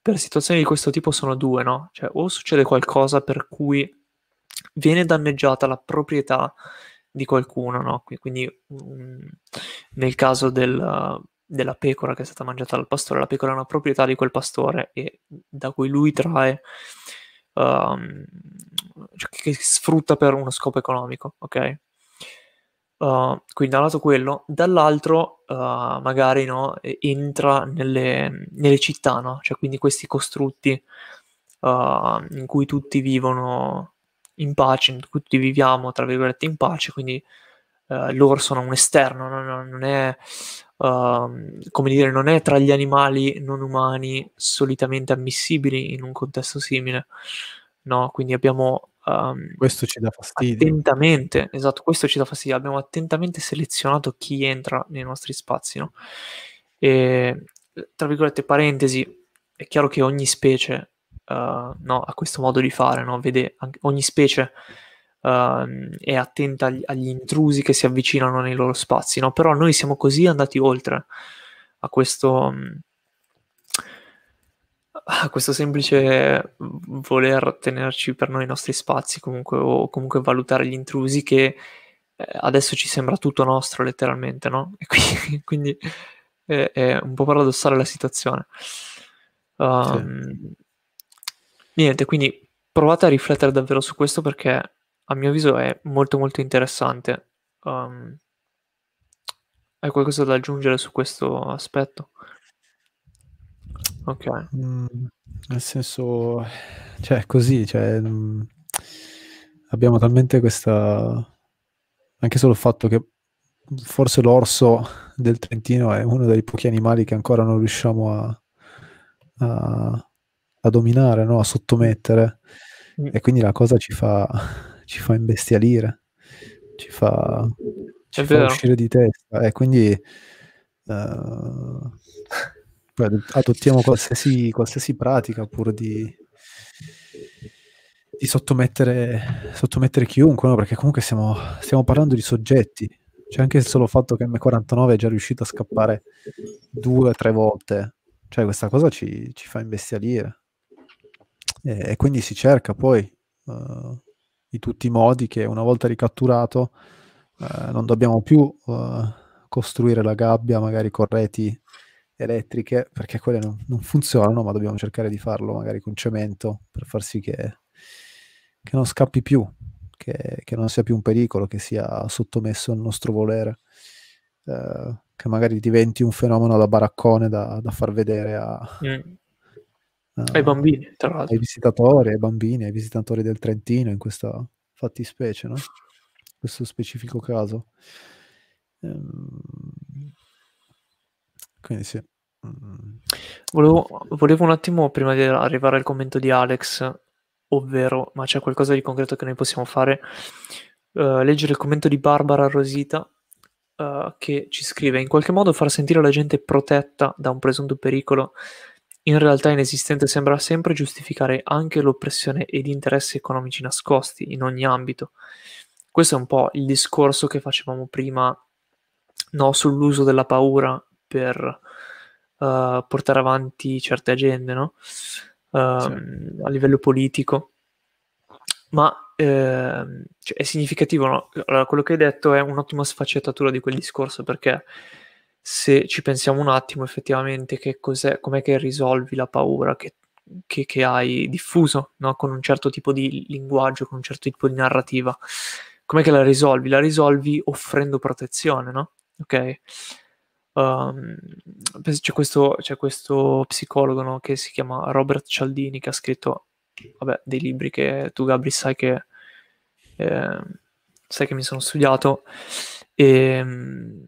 per situazioni di questo tipo sono due, no? Cioè o succede qualcosa per cui viene danneggiata la proprietà di qualcuno, no? Quindi um, nel caso del, della pecora che è stata mangiata dal pastore, la pecora è una proprietà di quel pastore e da cui lui trae, um, cioè che sfrutta per uno scopo economico, ok? Uh, quindi da un lato quello, dall'altro uh, magari no, entra nelle, nelle, città, no? cioè quindi questi costrutti uh, in cui tutti vivono in pace, in cui tutti viviamo tra virgolette in pace, quindi loro sono un esterno, no? non è come dire, non è tra gli animali non umani solitamente ammissibili in un contesto simile, no? Quindi abbiamo Um, questo ci dà fastidio. Attentamente, esatto, questo ci dà fastidio. Abbiamo attentamente selezionato chi entra nei nostri spazi, no? E, tra virgolette, parentesi, è chiaro che ogni specie uh, no, ha questo modo di fare, no? Vede, ogni specie uh, è attenta agli, agli, intrusi che si avvicinano nei loro spazi, no? Però noi siamo così andati oltre a questo... Um, a questo semplice voler tenerci per noi i nostri spazi comunque o comunque valutare gli intrusi che eh, adesso ci sembra tutto nostro letteralmente, no? E quindi, [laughs] quindi è, è, un po' paradossale la situazione. Um, sì. Niente, quindi provate a riflettere davvero su questo perché a mio avviso è molto molto interessante. Um, hai qualcosa da aggiungere su questo aspetto? Ok. Mm, nel senso, cioè, così, cioè, mm, abbiamo talmente questa... Anche solo il fatto che forse l'orso del Trentino è uno dei pochi animali che ancora non riusciamo a, a, a dominare, no? a sottomettere. Mm. E quindi la cosa ci fa, ci fa imbestialire, ci fa, ci fa uscire di testa. E quindi... Uh, adottiamo qualsiasi, qualsiasi pratica pur di, di sottomettere, sottomettere chiunque, no? perché comunque stiamo, stiamo, parlando di soggetti. C'è anche il solo fatto che M49 è già riuscito a scappare due o tre volte, cioè questa cosa ci, ci fa imbestialire. E, e, quindi si cerca poi uh, di tutti i modi che una volta ricatturato uh, non dobbiamo più uh, costruire la gabbia magari con reti elettriche, perché quelle non, non, funzionano, ma dobbiamo cercare di farlo magari con cemento per far sì che, che non scappi più, che, che, non sia più un pericolo, che sia sottomesso al nostro volere, eh, che magari diventi un fenomeno da baraccone da, da far vedere a, mm. A, ai bambini, tra l'altro. Ai visitatori, ai bambini, ai visitatori del Trentino in questa fattispecie, no? In questo specifico caso. Um, quindi sì. Mm. Volevo, volevo un attimo, prima di arrivare al commento di Alex, ovvero, ma c'è qualcosa di concreto che noi possiamo fare, uh, leggere il commento di Barbara Rosita, uh, che ci scrive, in qualche modo far sentire la gente protetta da un presunto pericolo in realtà inesistente sembra sempre giustificare anche l'oppressione ed interessi economici nascosti in ogni ambito. Questo è un po' il discorso che facevamo prima no, sull'uso della paura per uh, portare avanti certe agende, no? Uh, sì. A livello politico. Ma eh, cioè, è significativo, no? allora, quello che hai detto è un'ottima sfaccettatura di quel discorso perché se ci pensiamo un attimo effettivamente che cos'è, com'è che risolvi la paura che, che, che hai diffuso no? con un certo tipo di linguaggio, con un certo tipo di narrativa, com'è che la risolvi? La risolvi offrendo protezione, no? Ok? Um, c'è, questo, c'è, questo, psicologo no, che si chiama Robert Cialdini che ha scritto vabbè, dei libri che tu Gabri sai che, eh, sai che mi sono studiato e um,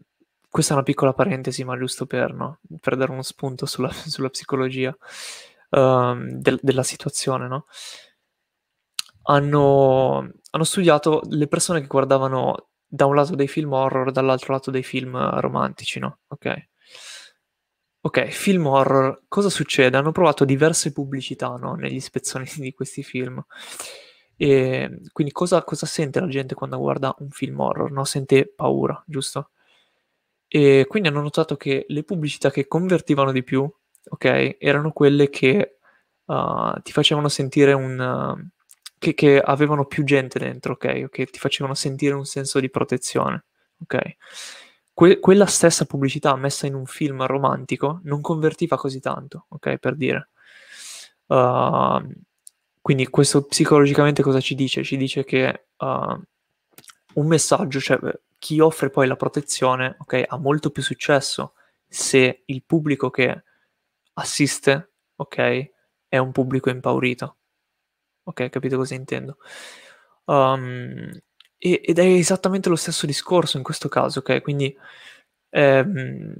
questa è una piccola parentesi ma giusto per, no, per dare uno spunto sulla, [laughs] sulla psicologia um, del, della situazione no? hanno, hanno studiato le persone che guardavano da un lato dei film horror, dall'altro lato dei film romantici, no? Ok. Ok, film horror, cosa succede? Hanno provato diverse pubblicità, no? Negli spezzoni [laughs] di questi film. E quindi cosa, cosa sente la gente quando guarda un film horror? No? Sente paura, giusto? E quindi hanno notato che le pubblicità che convertivano di più, ok, erano quelle che uh, ti facevano sentire un... Che, che, avevano più gente dentro, ok? Che ti facevano sentire un senso di protezione, ok? Que- quella stessa pubblicità messa in un film romantico non convertiva così tanto, ok? Per dire. Uh, quindi questo psicologicamente cosa ci dice? Ci dice che uh, un messaggio, cioè chi offre poi la protezione, ok, ha molto più successo se il pubblico che assiste, ok, è un pubblico impaurito. Ok, capito cosa intendo? Um, ed è esattamente lo stesso discorso in questo caso, ok? Quindi, ehm,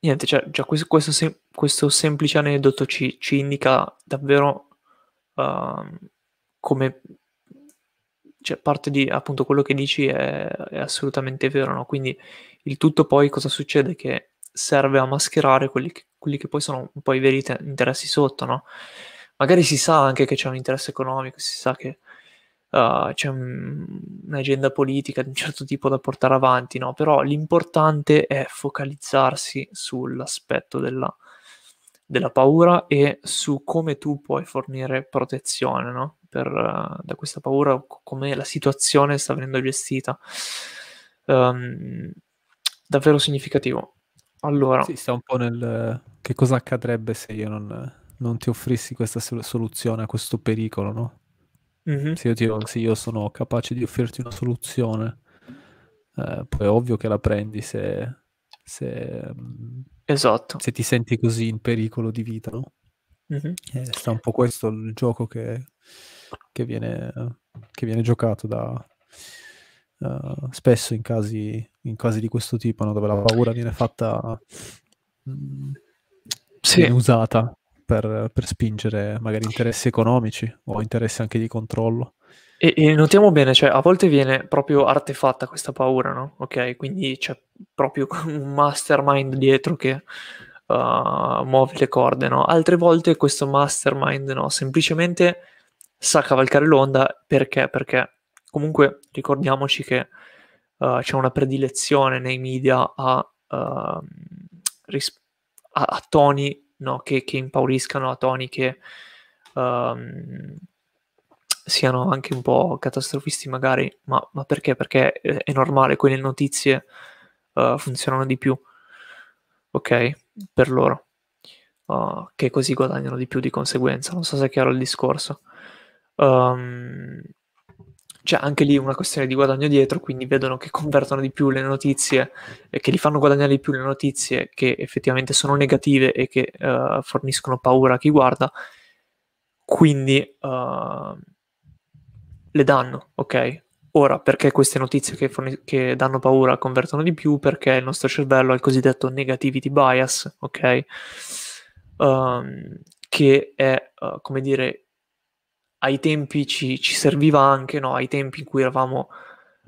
niente, cioè, già questo, questo, sem- questo, semplice aneddoto ci, ci indica davvero uh, come cioè, parte di appunto quello che dici è, è assolutamente vero, no? Quindi il tutto poi cosa succede? Che serve a mascherare quelli che, quelli che poi sono un po' i veri te- interessi sotto, no? Magari si sa anche che c'è un interesse economico, si sa che uh, c'è un, un'agenda politica di un certo tipo da portare avanti, no? Però l'importante è focalizzarsi sull'aspetto della, della paura e su come tu puoi fornire protezione, no? Per, uh, da questa paura, come la situazione sta venendo gestita. Um, davvero significativo. Allora, sì, sta un po' nel che cosa accadrebbe se io non, non ti offrissi questa soluzione a questo pericolo, no? Mm-hmm. Se, io ti, se, io sono capace di offrirti una soluzione, eh, poi è ovvio che la prendi se, se, esatto. se ti senti così in pericolo di vita, no? Mm-hmm. Eh, sta un po' questo il gioco che, che, viene, che viene giocato da, uh, spesso in casi, in casi, di questo tipo, no? dove la paura viene fatta, mh, mm, sì. viene usata per, per, spingere magari interessi economici o interessi anche di controllo. E, e, notiamo bene, cioè a volte viene proprio artefatta questa paura, no? Ok, quindi c'è proprio [laughs] un mastermind dietro che uh, muove le corde, no? Altre volte questo mastermind, no? Semplicemente sa cavalcare l'onda perché? Perché comunque ricordiamoci che uh, c'è una predilezione nei media a, uh, ris- a, a toni no, che, che, impauriscano, a toni che um, siano anche un po' catastrofisti magari, ma, ma perché? Perché è, è, normale, quelle notizie uh, funzionano di più, ok? Per loro. Uh, che così guadagnano di più di conseguenza. Non so se è chiaro il discorso. Um, c'è anche lì una questione di guadagno dietro, quindi vedono che convertono di più le notizie e che li fanno guadagnare di più le notizie che effettivamente sono negative e che uh, forniscono paura a chi guarda, quindi uh, le danno, ok? Ora, perché queste notizie che, forni- che, danno paura convertono di più? Perché il nostro cervello ha il cosiddetto negativity bias, ok? Um, che è, uh, come dire, ai tempi ci, ci serviva anche, no? ai tempi in cui eravamo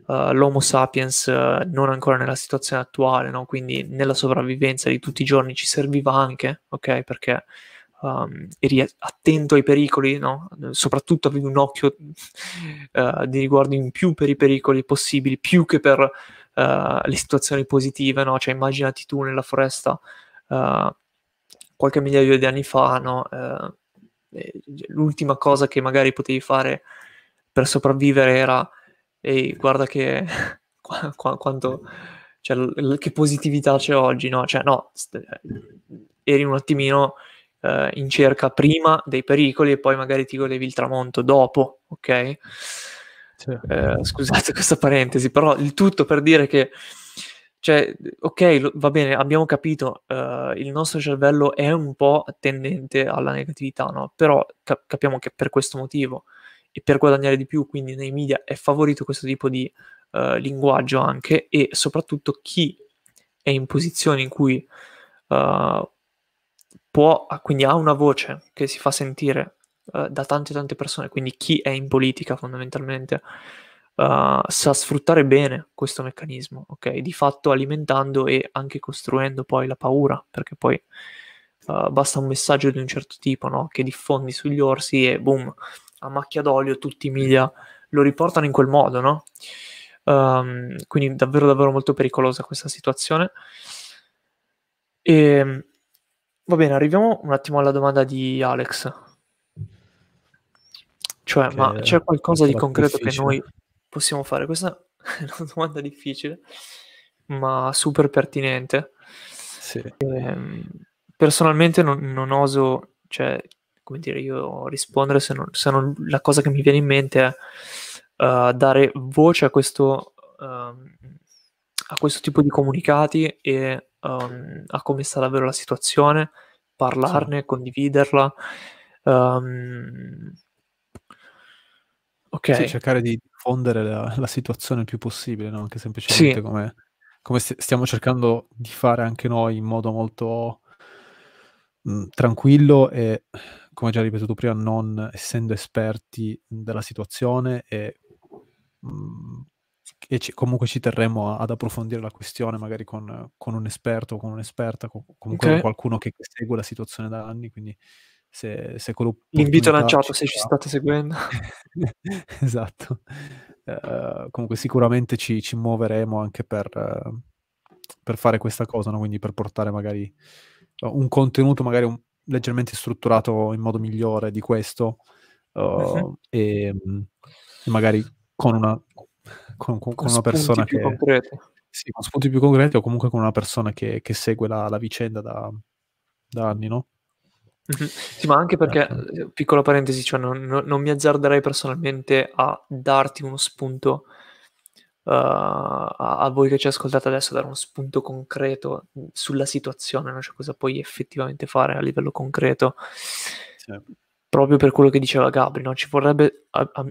uh, l'Homo sapiens uh, non ancora nella situazione attuale, no? quindi nella sopravvivenza di tutti i giorni ci serviva anche, ok? Perché um, eri attento ai pericoli, no? soprattutto avevi un occhio uh, [laughs] di riguardo in più per i pericoli possibili, più che per le situazioni positive, no? Cioè immaginati tu nella foresta qualche migliaio di anni fa, no? L'ultima cosa che magari potevi fare per sopravvivere era ehi guarda che [laughs] qu- qu- quanto cioè, l- che positività c'è oggi no cioè no st- eri un attimino uh, in cerca prima dei pericoli e poi magari ti godevi il tramonto dopo ok sì. uh, scusate [laughs] questa parentesi però il tutto per dire che cioè, ok, va bene, abbiamo capito, uh, il nostro cervello è un po' tendente alla negatività, no? Però cap- capiamo che per questo motivo e per guadagnare di più, quindi nei media è favorito questo tipo di uh, linguaggio anche e soprattutto chi è in posizioni in cui uh, può, quindi ha una voce che si fa sentire da tante tante persone, quindi chi è in politica fondamentalmente uh, sa sfruttare bene questo meccanismo, ok? Di fatto alimentando e anche costruendo poi la paura, perché poi uh, basta un messaggio di un certo tipo, no? Che diffondi sugli orsi e boom, a macchia d'olio tutti i media lo riportano in quel modo, no? Um, quindi davvero davvero molto pericolosa questa situazione. E va bene, arriviamo un attimo alla domanda di Alex. Cioè, ma c'è qualcosa di concreto difficile. che noi possiamo fare? Questa [laughs] è una domanda difficile, ma super pertinente. Sì. E, ehm, personalmente non, non, oso, cioè, come dire, io rispondere se non, se non, la cosa che mi viene in mente è uh, dare voce a questo, uh, a questo tipo di comunicati e um, a come sta davvero la situazione, parlarne, sì. condividerla. Um, ok. Sì, cercare di diffondere la, la, situazione il più possibile, no? anche semplicemente sì. come, come stiamo cercando di fare anche noi in modo molto mh, tranquillo e, come già ripetuto prima, non essendo esperti della situazione e mh, e ci, comunque ci terremo a, ad approfondire la questione magari con, con un esperto o con un'esperta, con, comunque okay. qualcuno che, segue la situazione da anni, quindi se, se L'invito lanciato se ci state seguendo. [laughs] esatto. Uh, comunque sicuramente ci, ci muoveremo anche per, uh, per, fare questa cosa, no? quindi per portare magari un contenuto magari un, leggermente strutturato in modo migliore di questo uh, uh-huh. e, e magari con una con, con, con una persona che... Sì, con spunti più concreti o comunque con una persona che, che segue la, la vicenda da, da, anni, no? Mm-hmm. Sì, ma anche perché, ecco. piccola parentesi, cioè non, non, non, mi azzarderei personalmente a darti uno spunto uh, a, a, voi che ci ascoltate adesso, dare uno spunto concreto sulla situazione, no? cioè cosa puoi effettivamente fare a livello concreto. Sì proprio per quello che diceva Gabri, no? ci vorrebbe a, a,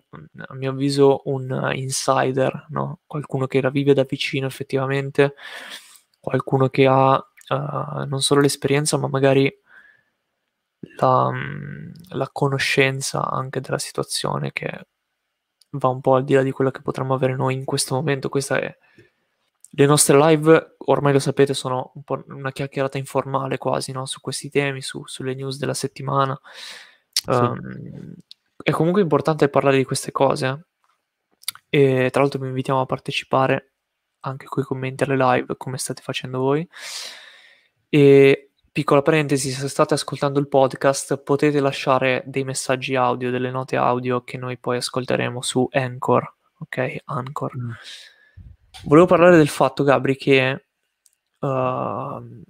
a, mio avviso un insider, no? qualcuno che la vive da vicino effettivamente, qualcuno che ha uh, non solo l'esperienza ma magari la, la, conoscenza anche della situazione che va un po' al di là di quello che potremmo avere noi in questo momento. Questa è le nostre live, ormai lo sapete, sono un po' una chiacchierata informale quasi no? su questi temi, su, sulle news della settimana. Um, è comunque importante parlare di queste cose. E tra l'altro vi invitiamo a partecipare anche con i commenti alle live, come state facendo voi. E piccola parentesi, se state ascoltando il podcast potete lasciare dei messaggi audio, delle note audio che noi poi ascolteremo su Anchor, ok? Anchor. Mm. Volevo parlare del fatto, Gabri, che uh,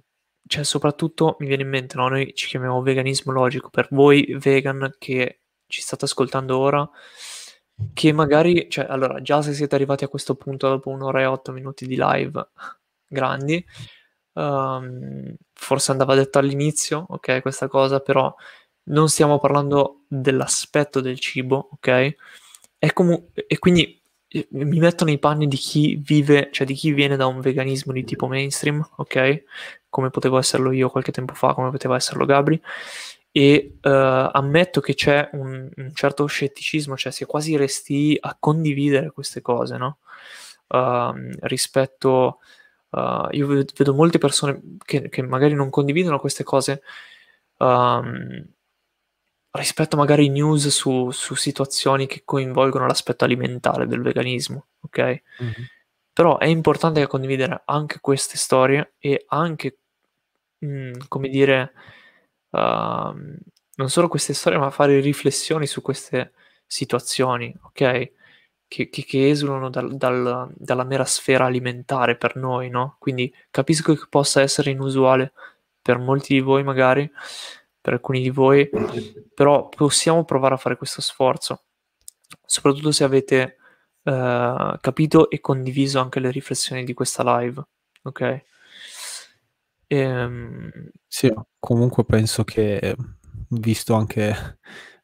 cioè soprattutto mi viene in mente, no? noi ci chiamiamo veganismo logico, per voi vegan che ci state ascoltando ora, che magari, cioè allora già se siete arrivati a questo punto dopo un'ora e otto minuti di live, grandi, um, forse andava detto all'inizio, ok, questa cosa, però non stiamo parlando dell'aspetto del cibo, ok? Comu- e quindi eh, mi metto nei panni di chi vive, cioè di chi viene da un veganismo di tipo mainstream, ok? come potevo esserlo io qualche tempo fa, come poteva esserlo Gabri, e uh, ammetto che c'è un, un, certo scetticismo, cioè si è quasi resti a condividere queste cose, no? Uh, rispetto, uh, io vedo molte persone che, che, magari non condividono queste cose um, rispetto magari news su, su, situazioni che coinvolgono l'aspetto alimentare del veganismo, ok? Mm-hmm. Però è importante condividere anche queste storie e anche mh, come dire, uh, non solo queste storie, ma fare riflessioni su queste situazioni, ok? Che, che, che esulano dal, dal, dalla mera sfera alimentare per noi, no? Quindi capisco che possa essere inusuale per molti di voi, magari, per alcuni di voi, però possiamo provare a fare questo sforzo, soprattutto se avete uh, capito e condiviso anche le riflessioni di questa live, ok? Ehm, sì, comunque penso che, visto anche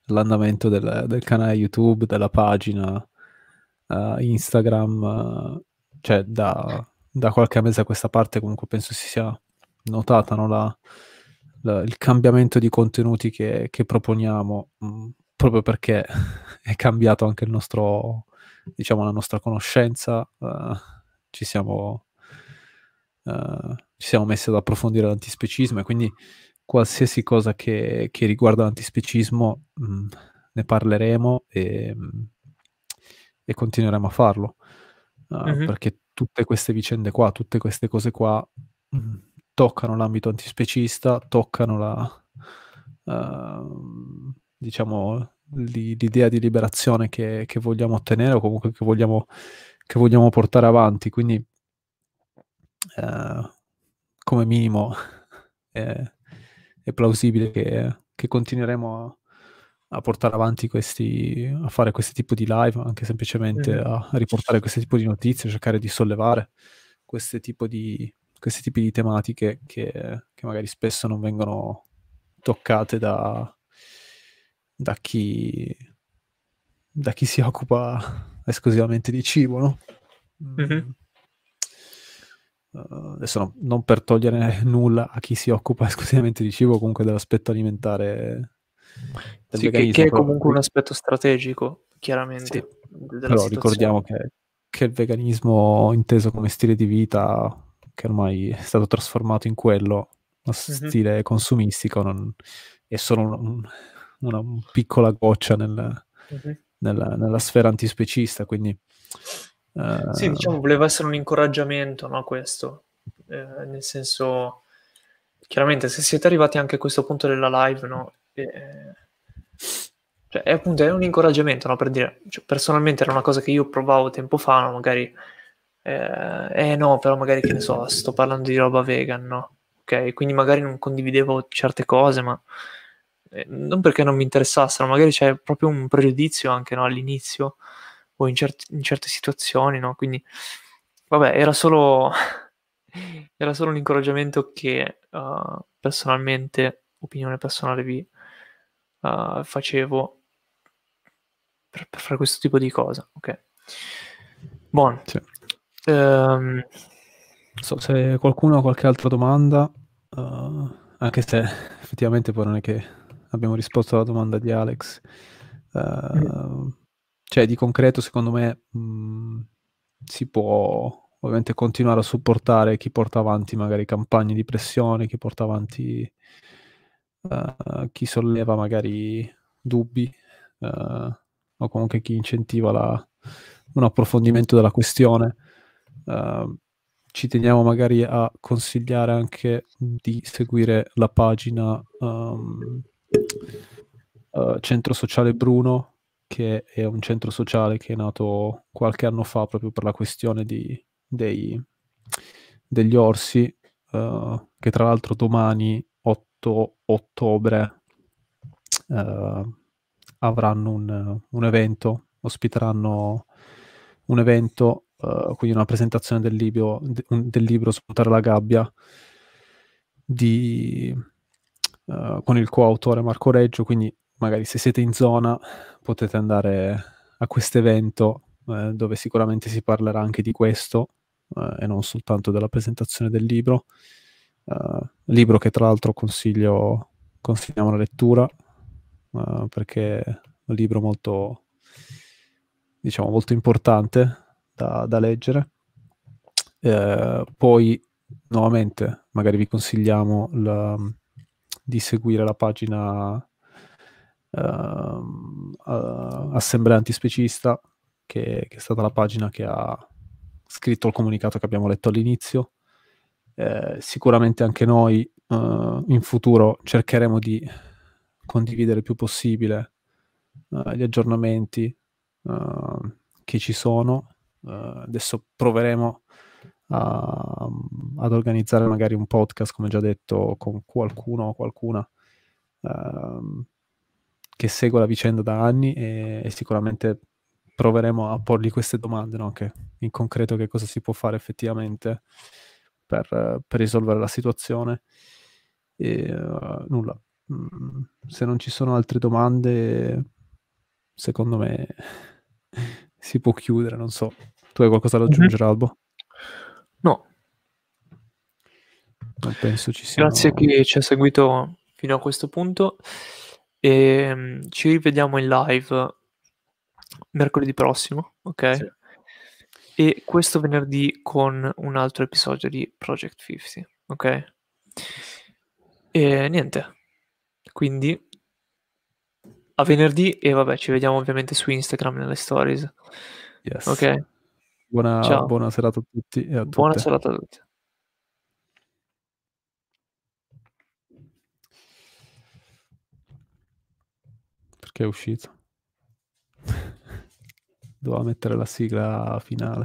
l'andamento del, del canale YouTube, della pagina uh, Instagram, uh, cioè da, da, qualche mese a questa parte comunque penso si sia notata no, la, la, il cambiamento di contenuti che, che proponiamo, mh, mm, proprio perché [laughs] è cambiato anche il nostro, diciamo, la nostra conoscenza, uh, ci siamo uh, ci siamo messi ad approfondire l'antispecismo e quindi qualsiasi cosa che, che riguarda l'antispecismo mh, mm, ne parleremo e, e continueremo a farlo. Uh, mm-hmm. Perché tutte queste vicende qua, tutte queste cose qua mh, mm, toccano l'ambito antispecista, toccano la, uh, diciamo, l'idea di liberazione che, che, vogliamo ottenere o comunque che vogliamo, che vogliamo portare avanti. Quindi, uh, come minimo, [laughs] è, è plausibile che, che continueremo a a portare avanti questi, a fare questo tipo di live, anche semplicemente mm-hmm. a, riportare questo tipo di notizie, cercare di sollevare questi tipi di, questi tipi di tematiche che, che, magari spesso non vengono toccate da, da, chi, da chi si occupa esclusivamente di cibo, no? Mm-hmm. Uh, adesso no, non per togliere nulla a chi si occupa [laughs] esclusivamente di cibo, comunque dell'aspetto alimentare sì, che, che, è comunque un aspetto strategico, chiaramente. Sì. Però ricordiamo che, che, il veganismo inteso come stile di vita, che ormai è stato trasformato in quello, uno mm-hmm. stile consumistico, non, è solo un, una, piccola goccia nel, mm-hmm. nella, nella, sfera antispecista, quindi... Uh... Sì, diciamo, voleva essere un incoraggiamento, no, questo. Eh, nel senso, chiaramente, se siete arrivati anche a questo punto della live, no, cioè, è appunto è un incoraggiamento, no? Per dire, cioè, personalmente era una cosa che io provavo tempo fa, no? Magari, eh, eh, no, però magari che ne so, sto parlando di roba vegan, no? Ok, quindi magari non condividevo certe cose, ma eh, non perché non mi interessassero, magari c'è proprio un pregiudizio anche no, all'inizio o in, certi, in certe situazioni, no? Quindi, vabbè, era solo, [laughs] era solo un incoraggiamento che uh, personalmente, opinione personale, vi, uh, facevo per, per, fare questo tipo di cosa. Ok. Buono. Sì. Um, so se qualcuno ha qualche altra domanda, uh, anche se [laughs] effettivamente poi non è che abbiamo risposto alla domanda di Alex. Uh. Cioè, di concreto, secondo me, mh, mm, si può ovviamente continuare a supportare chi porta avanti magari campagne di pressione, chi porta avanti uh, chi solleva magari dubbi uh, o comunque chi incentiva la, un approfondimento della questione. Uh, ci teniamo magari a consigliare anche di seguire la pagina um, Centro Sociale Bruno, che è un centro sociale che è nato qualche anno fa proprio per la questione di, dei, degli orsi, che tra l'altro domani 8 ottobre uh, avranno un, un, evento, ospiteranno un evento, uh, quindi una presentazione del libro, de, libro Spuntare la gabbia di, uh, con il coautore Marco Reggio, quindi magari se siete in zona potete andare a questo evento dove sicuramente si parlerà anche di questo e non soltanto della presentazione del libro. Uh, libro che tra l'altro consiglio, consigliamo la lettura uh, perché è un libro molto, diciamo, molto importante da, da leggere. Uh, poi, nuovamente, magari vi consigliamo la, di seguire la pagina Assemblea Antispecista, che, che è stata la pagina che ha scritto il comunicato che abbiamo letto all'inizio eh, sicuramente anche noi eh, in futuro cercheremo di condividere il più possibile eh, gli aggiornamenti eh, che ci sono. Adesso proveremo a, ad organizzare magari un podcast, come già detto, con qualcuno o qualcuna ehm, che segue la vicenda da anni e, e sicuramente proveremo a porgli queste domande, no? in concreto che cosa si può fare effettivamente per, per risolvere la situazione. E uh, nulla. Mm, se non ci sono altre domande, secondo me [laughs] si può chiudere. Non so. Tu hai qualcosa da mhm. aggiungere, mm-hmm. Albo? No. Non penso ci sia. Grazie a chi ci ha seguito fino a questo punto. E ehm, ci rivediamo in live mercoledì prossimo, ok? Sì e questo venerdì con un altro episodio di Project 50, ok? E niente, quindi a venerdì e vabbè, ci vediamo ovviamente su Instagram nelle stories. Yes. Ok? Buona, buona serata a tutti a Buona tutte. serata a tutti. Perché è uscito? [laughs] Doveva mettere la sigla finale.